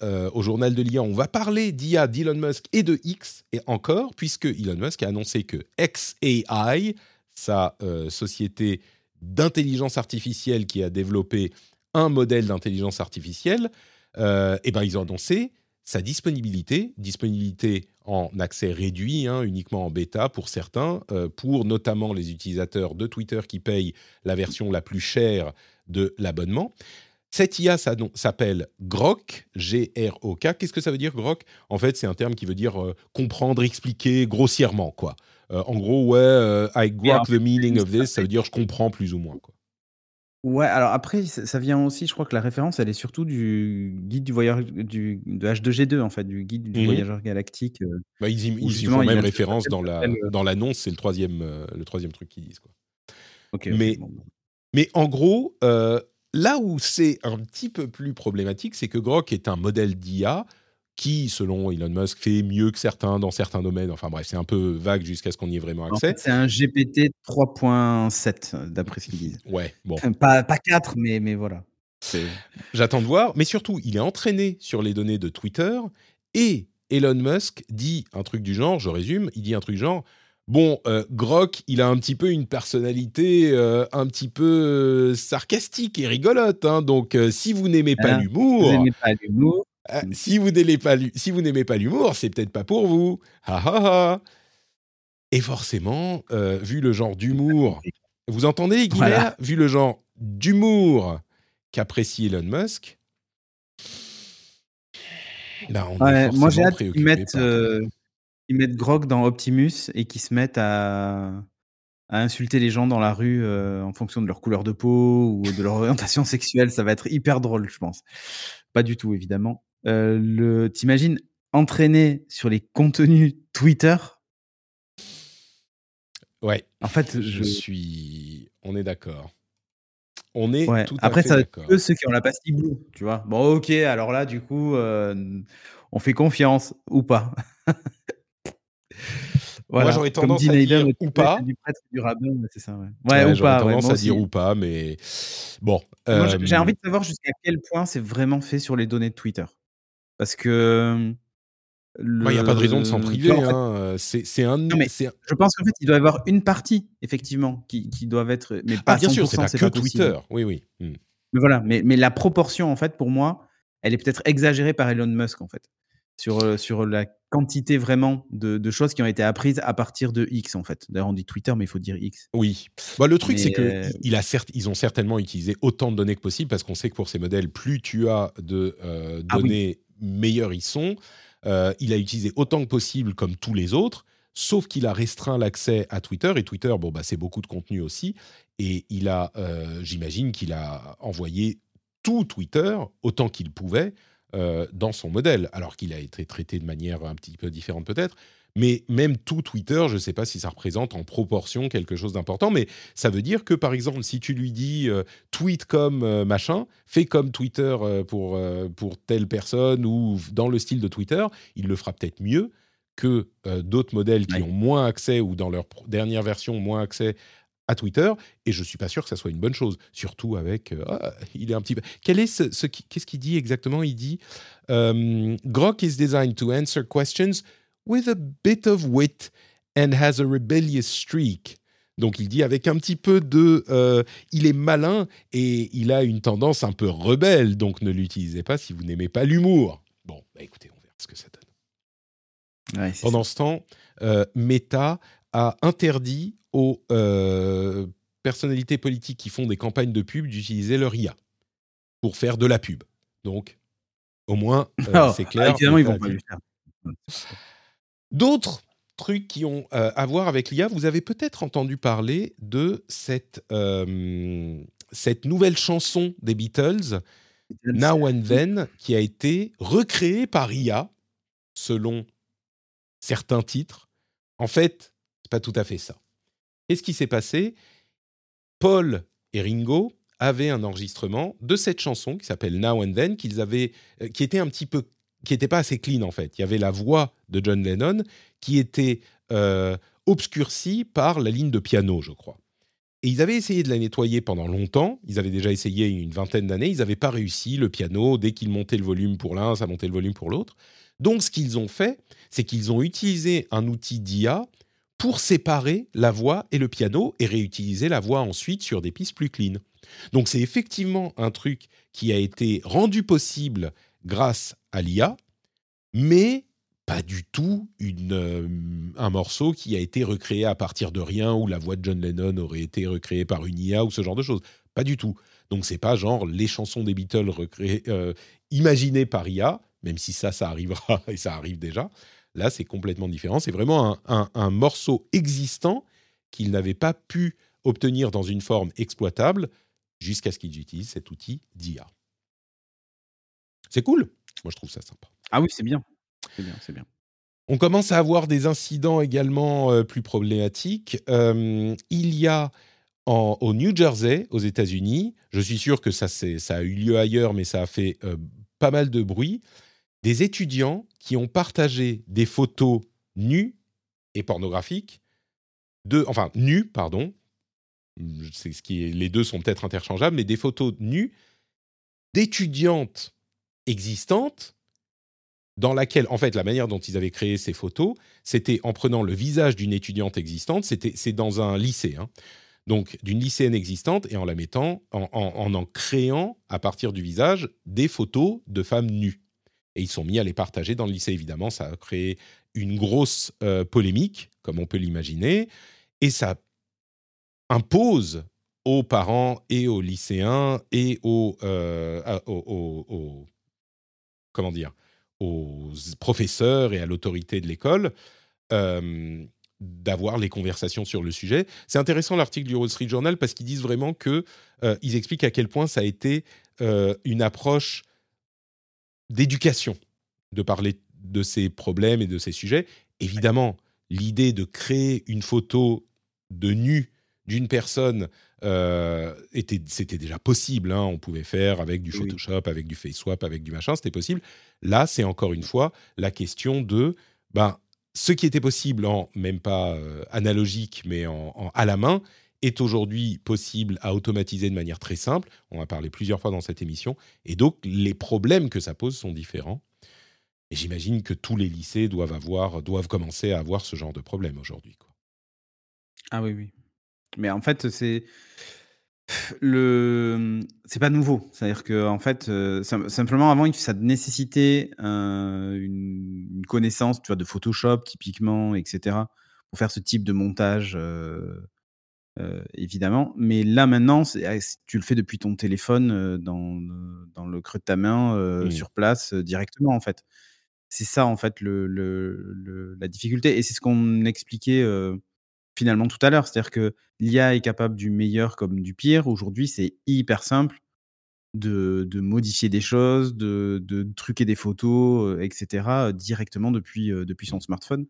euh, au journal de l'IA. On va parler d'IA d'Elon Musk et de X et encore, puisque Elon Musk a annoncé que XAI, sa euh, société d'intelligence artificielle qui a développé un modèle d'intelligence artificielle, et ben ils ont annoncé sa disponibilité, disponibilité en accès réduit, hein, uniquement en bêta pour certains, euh, pour notamment les utilisateurs de Twitter qui payent la version la plus chère de l'abonnement. Cette IA s'appelle Grok, G-R-O-K. Qu'est-ce que ça veut dire Grok? En fait, c'est un terme qui veut dire euh, comprendre, expliquer grossièrement, quoi. Euh, en gros, ouais, I grok the meaning of this, ça veut dire je comprends plus ou moins, quoi. Ouais, alors après, ça vient aussi, je crois que la référence, elle est surtout du guide du voyage du de H2G2 en fait, du guide du Mmh voyageur galactique, Bah, ils y ils y font même référence dans qui la dans l'annonce, c'est le 3e, heu, le 3e truc qu'ils disent, quoi. Mais bon, mais en gros, là où c'est un petit peu plus problématique, c'est que Grok est un modèle d'IA qui, selon Elon Musk, fait mieux que certains dans certains domaines. Enfin bref, c'est un peu vague jusqu'à ce qu'on y ait vraiment En accès. fait, c'est un GPT 3.7, heu, d'après ce qu'ils disent. Ouais, bon. Pas pas 4, mais mais voilà. J'attends de voir, mais surtout, il est entraîné sur les données de Twitter et Elon Musk dit un truc du genre, je résume, il dit un truc du genre Bon, heu, Grok, il a un petit peu une personnalité, heu, un petit peu, heu, sarcastique et rigolote, hein, donc heu, si vous n'aimez pas Hein, l'humour, l'humour, si vous n'aimez pas l'hu si vous n'aimez pas l'humour, c'est peut-être pas pour vous. Ha ha ha et forcément, vu le genre d'humour vous entendez, Guilher? Voilà. Vu le genre d'humour qu'apprécie Elon Musk ben, on est Ouais, moi j'ai hâte qu'ils mettent, qu'ils mettent Grok dans Optimus et qu'ils se mettent à à insulter les gens dans la rue, heu, en fonction de leur couleur de peau ou de leur orientation sexuelle. Ça va être hyper drôle, je pense. Pas du tout, évidemment. Heu, le tu imagines entraîné sur les contenus Twitter? Ouais, En fait, je je suis on est d'accord. On est Ouais, tout à après fait ça d'accord. ceux qui ont la pastille bleue, tu vois? Bon OK, alors là du coup, heu, on fait confiance ou pas. Moi, Voilà, j'aurais comme tendance à dire le ou pas. du prêtre et du rabbin, ouais, c'est ça, ouais. Ouais, Ouais, ou j'aurais pas, ouais, tendance moi à dire ou pas, mais bon, Moi, j'ai hem envie de savoir jusqu'à quel point c'est vraiment fait sur les données de Twitter. Parce que, il y a pas de raison de s'en le priver, en fait hein, heu, c'est un non, mais je pense qu'en fait, il doit y avoir une partie, effectivement, qui qui doivent être mais pas ah bien 100 sûr, c'est pas que pas. Twitter. Oui, oui. Mmh. Mais voilà, mais mais la proportion, en fait, pour moi, elle est peut-être exagérée par Elon Musk, en fait. Sur, heu, sur la quantité vraiment de de choses qui ont été apprises à partir de X, en fait. D'ailleurs, on dit Twitter, mais il faut dire X. Oui. Bah, le truc, c'est il a certes ils ont certainement utilisé autant de données que possible parce qu'on sait que pour ces modèles, plus tu as de, heu, Ah oui. données, meilleurs ils sont. Il a utilisé autant que possible comme tous les autres, sauf qu'il a restreint l'accès à Twitter et Twitter, bon, bah, c'est beaucoup de contenu aussi et il a, j'imagine qu'il a envoyé tout Twitter, autant qu'il pouvait, heu, dans son modèle. Alors qu'il a été traité de manière un petit peu différente peut-être, mais même tout Twitter, je ne sais pas si ça représente en proportion quelque chose d'important, mais ça veut dire que, par exemple, si tu lui dis euh, tweet comme euh, machin, fais comme Twitter euh, pour, euh, pour telle personne ou dans le style de Twitter, il le fera peut-être mieux que euh, d'autres modèles qui Ouais. ont moins accès ou dans leur dernière version moins accès à Twitter. Et je suis pas sûr que ça soit une bonne chose, surtout avec. euh, ah, il est un petit peu. Quel est ce, Qu'est-ce qu'il dit exactement? Il dit euh, Grok is designed to answer questions with a bit of wit and has a rebellious streak. Donc il dit avec un petit peu de... euh, il est malin et il a une tendance un peu rebelle, donc ne l'utilisez pas si vous n'aimez pas l'humour. Bon, bah écoutez, on verra ce que ça donne. Ouais, Pendant ça. ce temps, euh, Meta a interdit aux euh, personnalités politiques qui font des campagnes de pub d'utiliser leur IA pour faire de la pub. Donc, au moins, euh, c'est clair. évidemment, ils vont pas lui faire. D'autres trucs qui ont euh, à voir avec l'IA, vous avez peut-être entendu parler de cette, cette nouvelle chanson des Beatles, Now and Then, qui a été recréée par IA, selon certains titres. En fait, c'est pas tout à fait ça. Qu'est-ce qui s'est passé Paul et Ringo avaient un enregistrement de cette chanson qui s'appelle Now and Then, euh, qui était un petit peu, qui n'était pas assez clean en fait. Il y avait la voix de John Lennon qui était euh, obscurcie par la ligne de piano, je crois. Et ils avaient essayé de la nettoyer pendant longtemps. Ils avaient déjà essayé une vingtaine d'années. Ils n'avaient pas réussi. Le piano, dès qu'ils montaient le volume pour l'un, ça montait le volume pour l'autre. Donc, ce qu'ils ont fait, c'est qu'ils ont utilisé un outil d'IA pour séparer la voix et le piano et réutiliser la voix ensuite sur des pistes plus clean. Donc, c'est effectivement un truc qui a été rendu possible grâce à l'IA, mais pas du tout euh, un morceau qui a été recréé à partir de rien ou la voix de John Lennon aurait été recréée par une IA ou ce genre de choses. Pas du tout. Donc c'est pas genre les chansons des Beatles recréées, euh, imaginées par IA, même si ça, ça arrivera et ça arrive déjà. Là, c'est complètement différent. C'est vraiment un, un- un morceau existant qu'ils n'avaient pas pu obtenir dans une forme exploitable jusqu'à ce qu'ils utilisent cet outil d'IA. C'est cool. Moi, je trouve ça sympa. Ah oui, c'est bien. C'est bien, c'est bien. On commence à avoir des incidents également euh, plus problématiques. Euh, il y a au New Jersey, aux États-Unis, je suis sûr que ça, ça a eu lieu ailleurs, mais ça a fait euh, pas mal de bruit, des étudiants qui ont partagé des photos nues et pornographiques, de, enfin nues, pardon, c'est ce qui est, les deux sont peut-être interchangeables, mais des photos nues d'étudiantes existantes dans laquelle, en fait, la manière dont ils avaient créé ces photos, c'était en prenant le visage d'une étudiante existante, c'était, c'est dans un lycée, hein, donc d'une lycéenne existante, et en la mettant, en, en créant, à partir du visage, des photos de femmes nues. Et ils sont mis à les partager dans le lycée, évidemment, ça a créé une grosse euh, polémique, comme on peut l'imaginer, et ça impose aux parents et aux lycéens et aux, euh, comment dire aux professeurs et à l'autorité de l'école euh, d'avoir les conversations sur le sujet. C'est intéressant l'article du Wall Street Journal parce qu'ils disent vraiment que ils expliquent à quel point ça a été une approche d'éducation de parler de ces problèmes et de ces sujets. Évidemment, l'idée de créer une photo de nu d'une personne euh, c'était déjà possible. Hein. On pouvait faire avec du Photoshop, avec du FaceSwap, avec du machin, c'était possible. Là, c'est encore une fois la question de ben, ce qui était possible en même pas euh, analogique, mais en, à la main, est aujourd'hui possible à automatiser de manière très simple. On a parlé plusieurs fois dans cette émission. Et donc, les problèmes que ça pose sont différents. Et j'imagine que tous les lycées doivent, avoir, doivent commencer à avoir ce genre de problème aujourd'hui. Ah oui, oui. Mais en fait, c'est le c'est pas nouveau. C'est-à-dire que en fait, simplement avant, ça nécessitait une connaissance, tu vois, de Photoshop typiquement etc. pour faire ce type de montage, évidemment. Mais là maintenant, ah, tu le fais depuis ton téléphone, dans dans le creux de ta main, sur place, directement en fait. C'est ça en fait le le la difficulté et c'est ce qu'on expliquait, finalement tout à l'heure. C'est-à-dire que l'IA est capable du meilleur comme du pire. Aujourd'hui, c'est hyper simple de, modifier des choses, de, truquer des photos, euh, etc., directement depuis, euh, depuis son smartphone.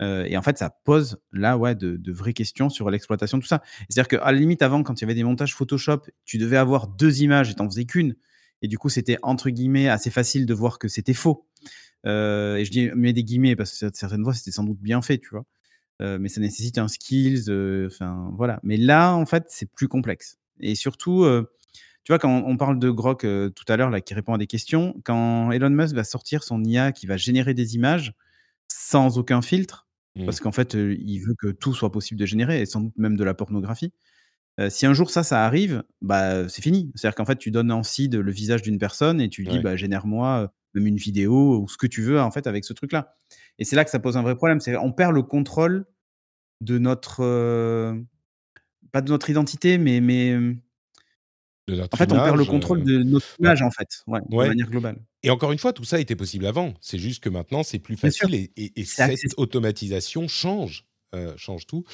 Et en fait, ça pose là ouais, de, vraies questions sur l'exploitation tout ça. C'est-à-dire qu'à la limite, avant, quand il y avait des montages Photoshop, tu devais avoir deux images et t'en faisais qu'une. Et du coup, c'était entre guillemets assez facile de voir que c'était faux. et je dis mais des guillemets parce que certaines fois, c'était sans doute bien fait, tu vois mais ça nécessite un skills, enfin voilà. Mais là, en fait, c'est plus complexe. Et surtout, tu vois, quand on parle de Grok tout à l'heure, qui répond à des questions, quand Elon Musk va sortir son IA qui va générer des images sans aucun filtre, mmh. parce qu'en fait, il veut que tout soit possible de générer, et sans doute même de la pornographie. si un jour ça, ça arrive, bah c'est fini. C'est-à-dire qu'en fait, tu donnes en seed le visage d'une personne et tu lui dis, bah génère-moi même une vidéo ou ce que tu veux en fait avec ce truc-là. Et c'est là que ça pose un vrai problème. C'est on perd le contrôle de notre pas de notre identité, mais mais en fait, on perd le contrôle de notre image, en fait, ouais, de manière globale. Et encore une fois, tout ça était possible avant. C'est juste que maintenant, c'est plus facile et, et, cette automatisation change, change tout.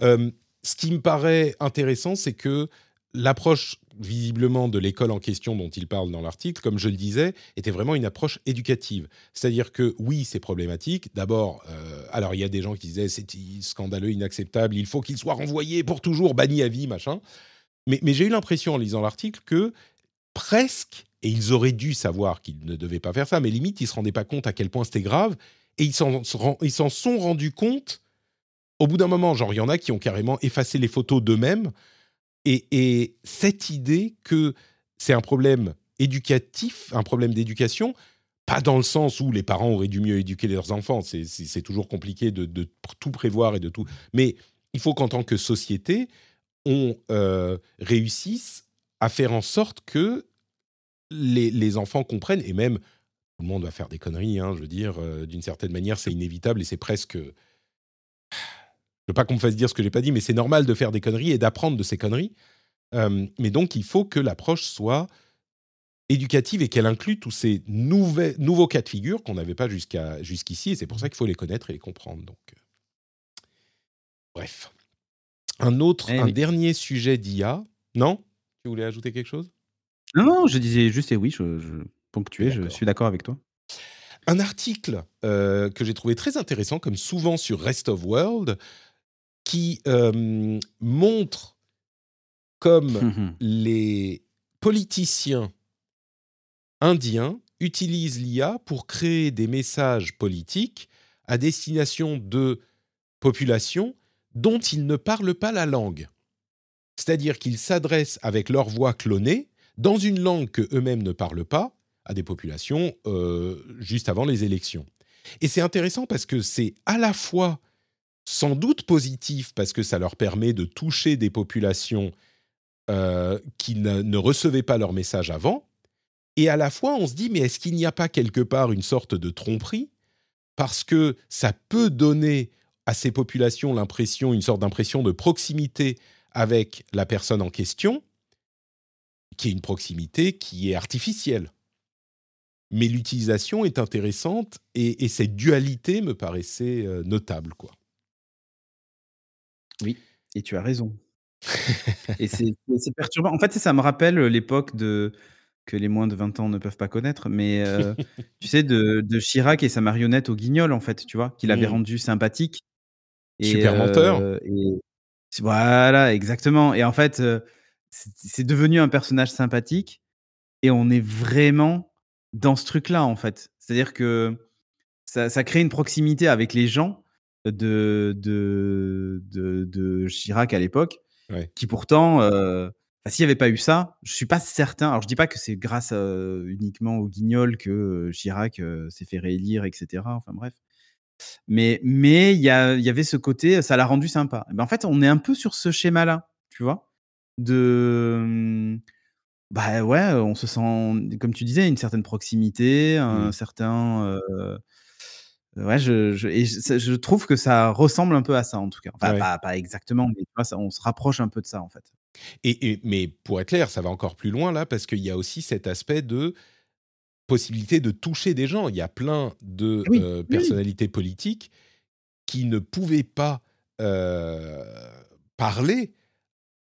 ce qui me paraît intéressant, c'est que l'approche visiblement de l'école en question dont il parle dans l'article, comme je le disais, était vraiment une approche éducative. C'est-à-dire que oui, c'est problématique. D'abord, euh, alors il y a des gens qui disaient c'est scandaleux, inacceptable, il faut qu'il soit renvoyé pour toujours, banni à vie, machin. Mais, j'ai eu l'impression en lisant l'article que presque, et ils auraient dû savoir qu'ils ne devaient pas faire ça, mais limite, ils ne se rendaient pas compte à quel point c'était grave, et ils s'en sont rendus compte au bout d'un moment. Genre, il y en a qui ont carrément effacé les photos d'eux-mêmes et, cette idée que c'est un problème éducatif, un problème d'éducation, pas dans le sens où les parents auraient dû mieux éduquer leurs enfants, c'est toujours compliqué de, tout prévoir et de tout. Mais il faut qu'en tant que société, on euh, réussisse à faire en sorte que les, enfants comprennent, et même tout le monde va faire des conneries, hein, je veux dire, euh, d'une certaine manière, c'est inévitable et c'est presque veux pas qu'on me fasse dire ce que j'ai pas dit, mais c'est normal de faire des conneries et d'apprendre de ces conneries. Euh, mais donc, il faut que l'approche soit éducative et qu'elle inclue tous ces nouveaux cas de figure qu'on n'avait pas jusqu'ici. Et c'est pour ça qu'il faut les connaître et les comprendre. Donc, euh, bref. Un autre, eh un dernier sujet d'IA. Non? Tu voulais ajouter quelque chose? Non, non, je disais juste et oui, je, je ponctuais, je suis d'accord avec toi. Un article euh, que j'ai trouvé très intéressant, comme souvent sur Rest of World, qui euh, montre comme les politiciens indiens utilisent l'IA pour créer des messages politiques à destination de populations dont ils ne parlent pas la langue. C'est-à-dire qu'ils s'adressent avec leur voix clonée dans une langue que eux-mêmes ne parlent pas à des populations euh, juste avant les élections. Et c'est intéressant parce que c'est à la fois sans doute positif parce que ça leur permet de toucher des populations euh, qui ne, ne, recevaient pas leur message avant, et à la fois on se dit mais est-ce qu'il n'y a pas quelque part une sorte de tromperie? Parce que ça peut donner à ces populations l'impression, une sorte d'impression de proximité avec la personne en question, qui est une proximité qui est artificielle. Mais l'utilisation est intéressante et, et, cette dualité me paraissait euh, notable, quoi. Oui, et tu as raison. et c'est perturbant. En fait, ça me rappelle l'époque de que les moins de 20 ans ne peuvent pas connaître, mais euh, tu sais, de, de, Chirac et sa marionnette au guignol, en fait, tu vois, qu'il avait mmh. rendu sympathique. Et, Super menteur. Et, voilà, exactement. Et en fait, c'est devenu un personnage sympathique et on est vraiment dans ce truc-là, en fait. C'est-à-dire que ça, ça, crée une proximité avec les gens de, de, de, de Chirac à l'époque, ouais. qui pourtant s'il n'y avait pas eu ça, je suis pas certain. Alors, je dis pas que c'est grâce uniquement au Guignol que Chirac euh, s'est fait réélire, etc. Enfin bref. Mais mais il y, y, avait ce côté, ça l'a rendu sympa. ben, en fait, on est un peu sur ce schéma-là, tu vois, de bah ouais, on se sent, comme tu disais, une certaine proximité, un mmh. certain Ouais, je, je, et je, je, trouve que ça ressemble un peu à ça en tout cas. Enfin, Ouais. pas, pas exactement, mais tu vois, ça, on se rapproche un peu de ça en fait. Et, et- mais pour être clair, ça va encore plus loin là, parce qu'il y a aussi cet aspect de possibilité de toucher des gens. Il y a plein de Oui, euh, oui. personnalités politiques qui ne pouvaient pas euh, parler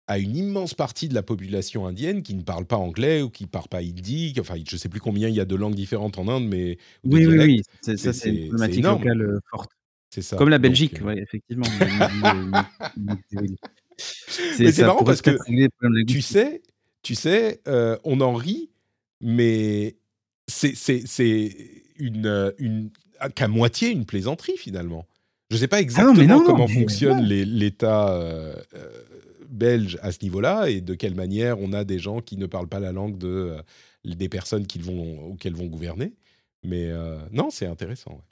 à une immense partie de la population indienne qui ne parle pas anglais ou qui ne parle pas hindi. Enfin, je ne sais plus combien il y a de langues différentes en Inde, mais Oui, oui, oui. C'est- Ça, c'est une problématique locale euh, forte. C'est ça. Comme la Donc, Belgique, ouais, effectivement. C'est- Mais c'est ça marrant parce que tu sais, tu sais, euh, on en rit, mais c'est une euh, une qu'à moitié une plaisanterie finalement. Je ne sais pas Ah exactement mais non, non, comment fonctionne l'État euh, euh, belge à ce niveau-là et de quelle manière on a des gens qui ne parlent pas la langue de euh, des personnes qu'ils vont auxquelles vont gouverner. Mais non, c'est intéressant. ouais.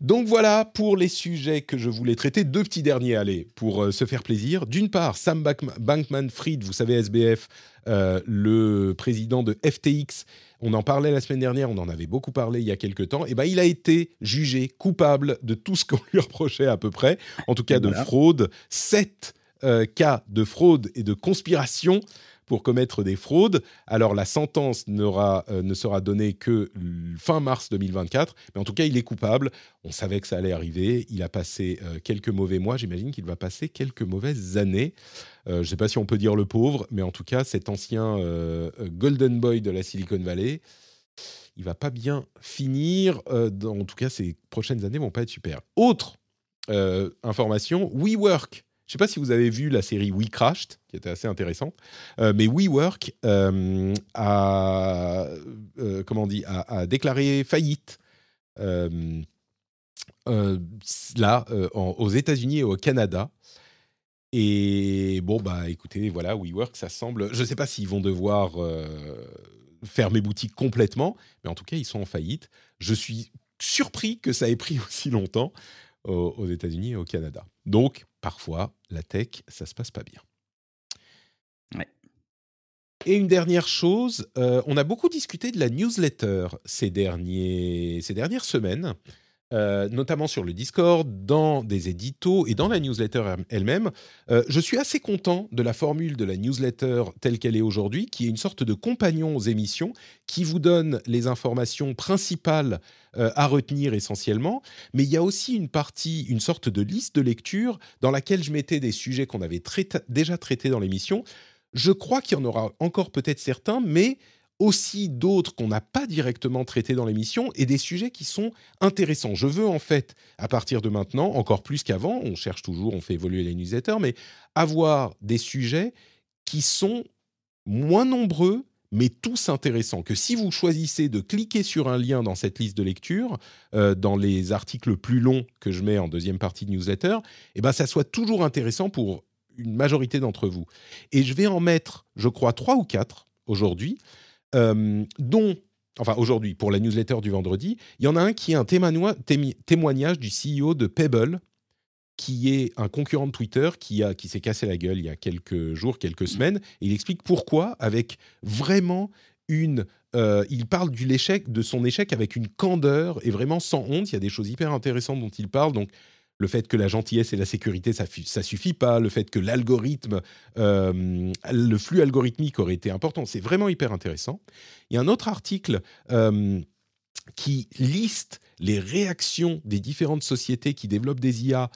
Donc voilà pour les sujets que je voulais traiter. Deux petits derniers, allez, pour euh, se faire plaisir. D'une part, Sam Bankman-Fried, vous savez, SBF, euh, le président de FTX, on en parlait la semaine dernière, on en avait beaucoup parlé il y a quelques temps, et ben il a été jugé coupable de tout ce qu'on lui reprochait à peu près, en tout cas de voilà. fraude. Sept euh, cas de fraude et de conspiration pour commettre des fraudes. Alors la sentence n'aura, euh, ne sera donnée que fin mars 2024, mais en tout cas il est coupable. On savait que ça allait arriver. Il a passé euh, quelques mauvais mois. J'imagine qu'il va passer quelques mauvaises années. Euh, je ne sais pas si on peut dire le pauvre, mais en tout cas cet ancien golden boy de la Silicon Valley, il va pas bien finir. dans- en tout cas, ses prochaines années vont pas être super. Autre information, WeWork. Je ne sais pas si vous avez vu la série We Crashed, qui était assez intéressante, euh, mais WeWork euh, a, euh, comment on a, déclaré faillite là aux États-Unis et au Canada. Et bon bah écoutez, voilà, WeWork, ça semble. Je ne sais pas s'ils vont devoir fermer boutique complètement, mais en tout cas ils sont en faillite. Je suis surpris que ça ait pris aussi longtemps aux États-Unis et au Canada. Donc parfois la tech, ça se passe pas bien. Ouais. Et une dernière chose, euh, on a beaucoup discuté de la newsletter ces, derniers, ces dernières semaines, euh, notamment sur le Discord, dans des éditos et dans la newsletter elle-même. Euh, je suis assez content de la formule de la newsletter telle qu'elle est aujourd'hui, qui est une sorte de compagnon aux émissions, qui vous donne les informations principales euh, à retenir essentiellement. Mais il y a aussi une partie, une sorte de liste de lecture dans laquelle je mettais des sujets qu'on avait déjà traités dans l'émission. je crois qu'il y en aura encore peut-être certains, mais aussi d'autres qu'on n'a pas directement traités dans l'émission et des sujets qui sont intéressants. Je veux en fait, à partir de maintenant, encore plus qu'avant, on cherche toujours, on fait évoluer les newsletters, mais avoir des sujets qui sont moins nombreux, mais tous intéressants. Que si vous choisissez de cliquer sur un lien dans cette liste de lecture, euh, dans les articles plus longs que je mets en deuxième partie de newsletter, eh ben ça soit toujours intéressant pour une majorité d'entre vous. Et je vais en mettre, je crois, trois ou quatre aujourd'hui, dont, enfin aujourd'hui, pour la newsletter du vendredi, il y en a un qui est un témoignage du CEO de Pebble, qui est un concurrent de Twitter qui, a, qui s'est cassé la gueule il y a quelques jours, quelques mmh. semaines. Et il explique pourquoi, avec vraiment une. Euh, il parle du l'échec, de son échec avec une candeur et vraiment sans honte. Il y a des choses hyper intéressantes dont il parle. Donc, le fait que la gentillesse et la sécurité, ça, ça suffit pas. Le fait que l'algorithme, euh, le flux algorithmique aurait été important. C'est vraiment hyper intéressant. Il y a un autre article euh, qui liste les réactions des différentes sociétés qui développent des IA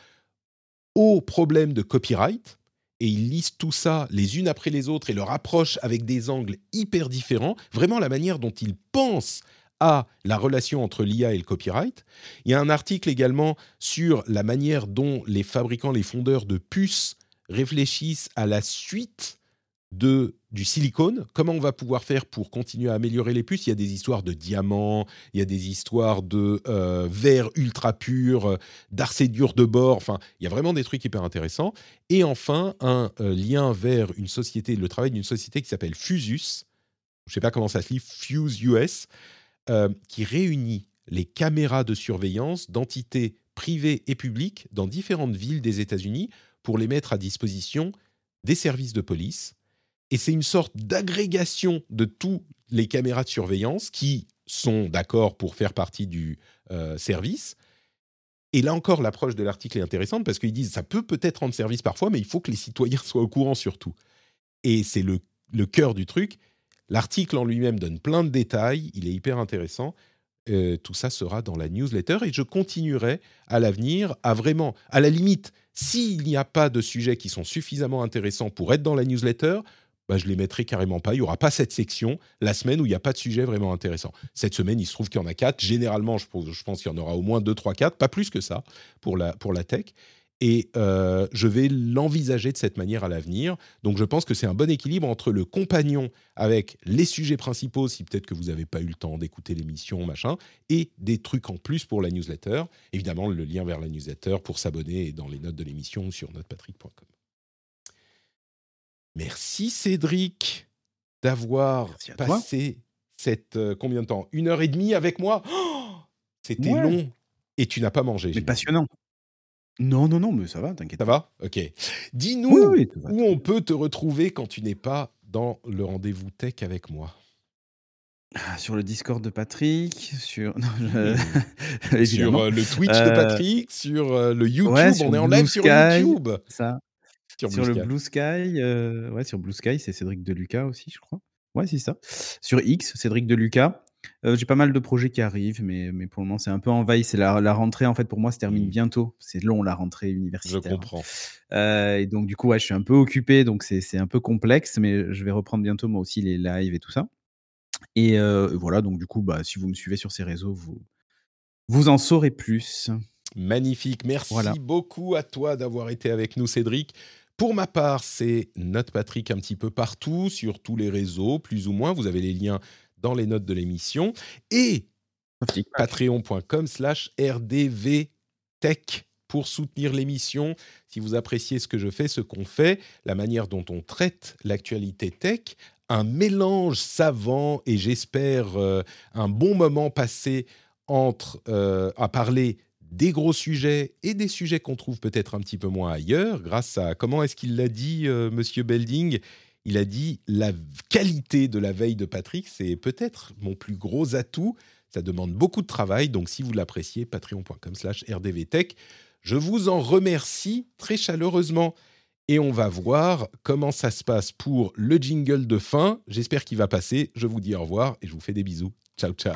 aux problèmes de copyright. Et il liste tout ça les unes après les autres et leur approche avec des angles hyper différents. Vraiment la manière dont ils pensent à la relation entre l'IA et le copyright. Il y a un article également sur la manière dont les fabricants, les fondeurs de puces réfléchissent à la suite de, du silicone, comment on va pouvoir faire pour continuer à améliorer les puces? Il y a des histoires de diamants, il y a des histoires de euh, verre ultra pur, euh, d'arcédure de bord, enfin, il y a vraiment des trucs hyper intéressants. Et enfin, un euh, lien vers une société, le travail d'une société qui s'appelle Fusus, je ne sais pas comment ça se lit, Fuse US, euh, qui réunit les caméras de surveillance d'entités privées et publiques dans différentes villes des États-Unis pour les mettre à disposition des services de police. Et c'est une sorte d'agrégation de tous les caméras de surveillance qui sont d'accord pour faire partie du euh, service. Et là encore, l'approche de l'article est intéressante parce qu'ils disent ça peut peut-être rendre service parfois, mais il faut que les citoyens soient au courant surtout. Et c'est le cœur du truc. L'article en lui-même donne plein de détails, il est hyper intéressant. Euh, tout ça sera dans la newsletter et je continuerai à l'avenir à vraiment, à la limite, s'il n'y a pas de sujets qui sont suffisamment intéressants pour être dans la newsletter, bah, je les mettrai carrément pas. Il n'y aura pas cette section la semaine où il n'y a pas de sujet vraiment intéressant. Cette semaine, il se trouve qu'il y en a quatre. Généralement, je, pense qu'il y en aura au moins deux, trois, quatre, pas plus que ça pour la, pour la tech et euh, je vais l'envisager de cette manière à l'avenir. Donc je pense que c'est un bon équilibre entre le compagnon avec les sujets principaux, si peut-être que vous n'avez pas eu le temps d'écouter l'émission, machin, et des trucs en plus pour la newsletter. Évidemment, le lien vers la newsletter pour s'abonner est dans les notes de l'émission sur notrepatrick.com. Merci Cédric d'avoir passé cette euh, combien de temps? Une heure et demie avec moi? Oh C'était long et tu n'as pas mangé. Mais passionnant. Non, non, non, mais ça va, t'inquiète Ça va? Ok. Dis-nous où on peut te retrouver quand tu n'es pas dans le rendez-vous tech avec moi? Ah, sur le Discord de Patrick, sur, sur euh, le Twitch de euh, Patrick, sur euh, le YouTube, on est en live sur YouTube. Ça. Sur, le Blue Sky, ouais, sur Blue Sky, c'est Cédric Deluca aussi, je crois. Ouais, c'est ça. Sur X, Cédric Deluca. Euh, j'ai pas mal de projets qui arrivent, mais, mais pour le moment, c'est un peu en veille. C'est la, la, rentrée, en fait, pour moi, se termine mmh. bientôt. C'est long, la rentrée universitaire. Je comprends. Euh, et donc, du coup, ouais, je suis un peu occupé, donc c'est un peu complexe, mais je vais reprendre bientôt, moi aussi, les lives et tout ça. Et euh, voilà, donc, du coup, bah, si vous me suivez sur ces réseaux, vous, vous en saurez plus. Magnifique. Merci beaucoup à toi d'avoir été avec nous, Cédric. Pour ma part, c'est Note Patrick un petit peu partout, sur tous les réseaux, plus ou moins. Vous avez les liens dans les notes de l'émission. Et patreon.com slash rdvtech pour soutenir l'émission. Si vous appréciez ce que je fais, ce qu'on fait, la manière dont on traite l'actualité tech, un mélange savant et j'espère euh, un bon moment passé entre euh, à parler des gros sujets et des sujets qu'on trouve peut-être un petit peu moins ailleurs, grâce à, comment est-ce qu'il l'a dit, euh, Monsieur Belding? Il a dit la qualité de la veille de Patrick, c'est peut-être mon plus gros atout. Ça demande beaucoup de travail, donc si vous l'appréciez, patreon.com/slash rdvtech. Je vous en remercie très chaleureusement. Et on va voir comment ça se passe pour le jingle de fin. J'espère qu'il va passer. Je vous dis au revoir et je vous fais des bisous. Ciao, ciao.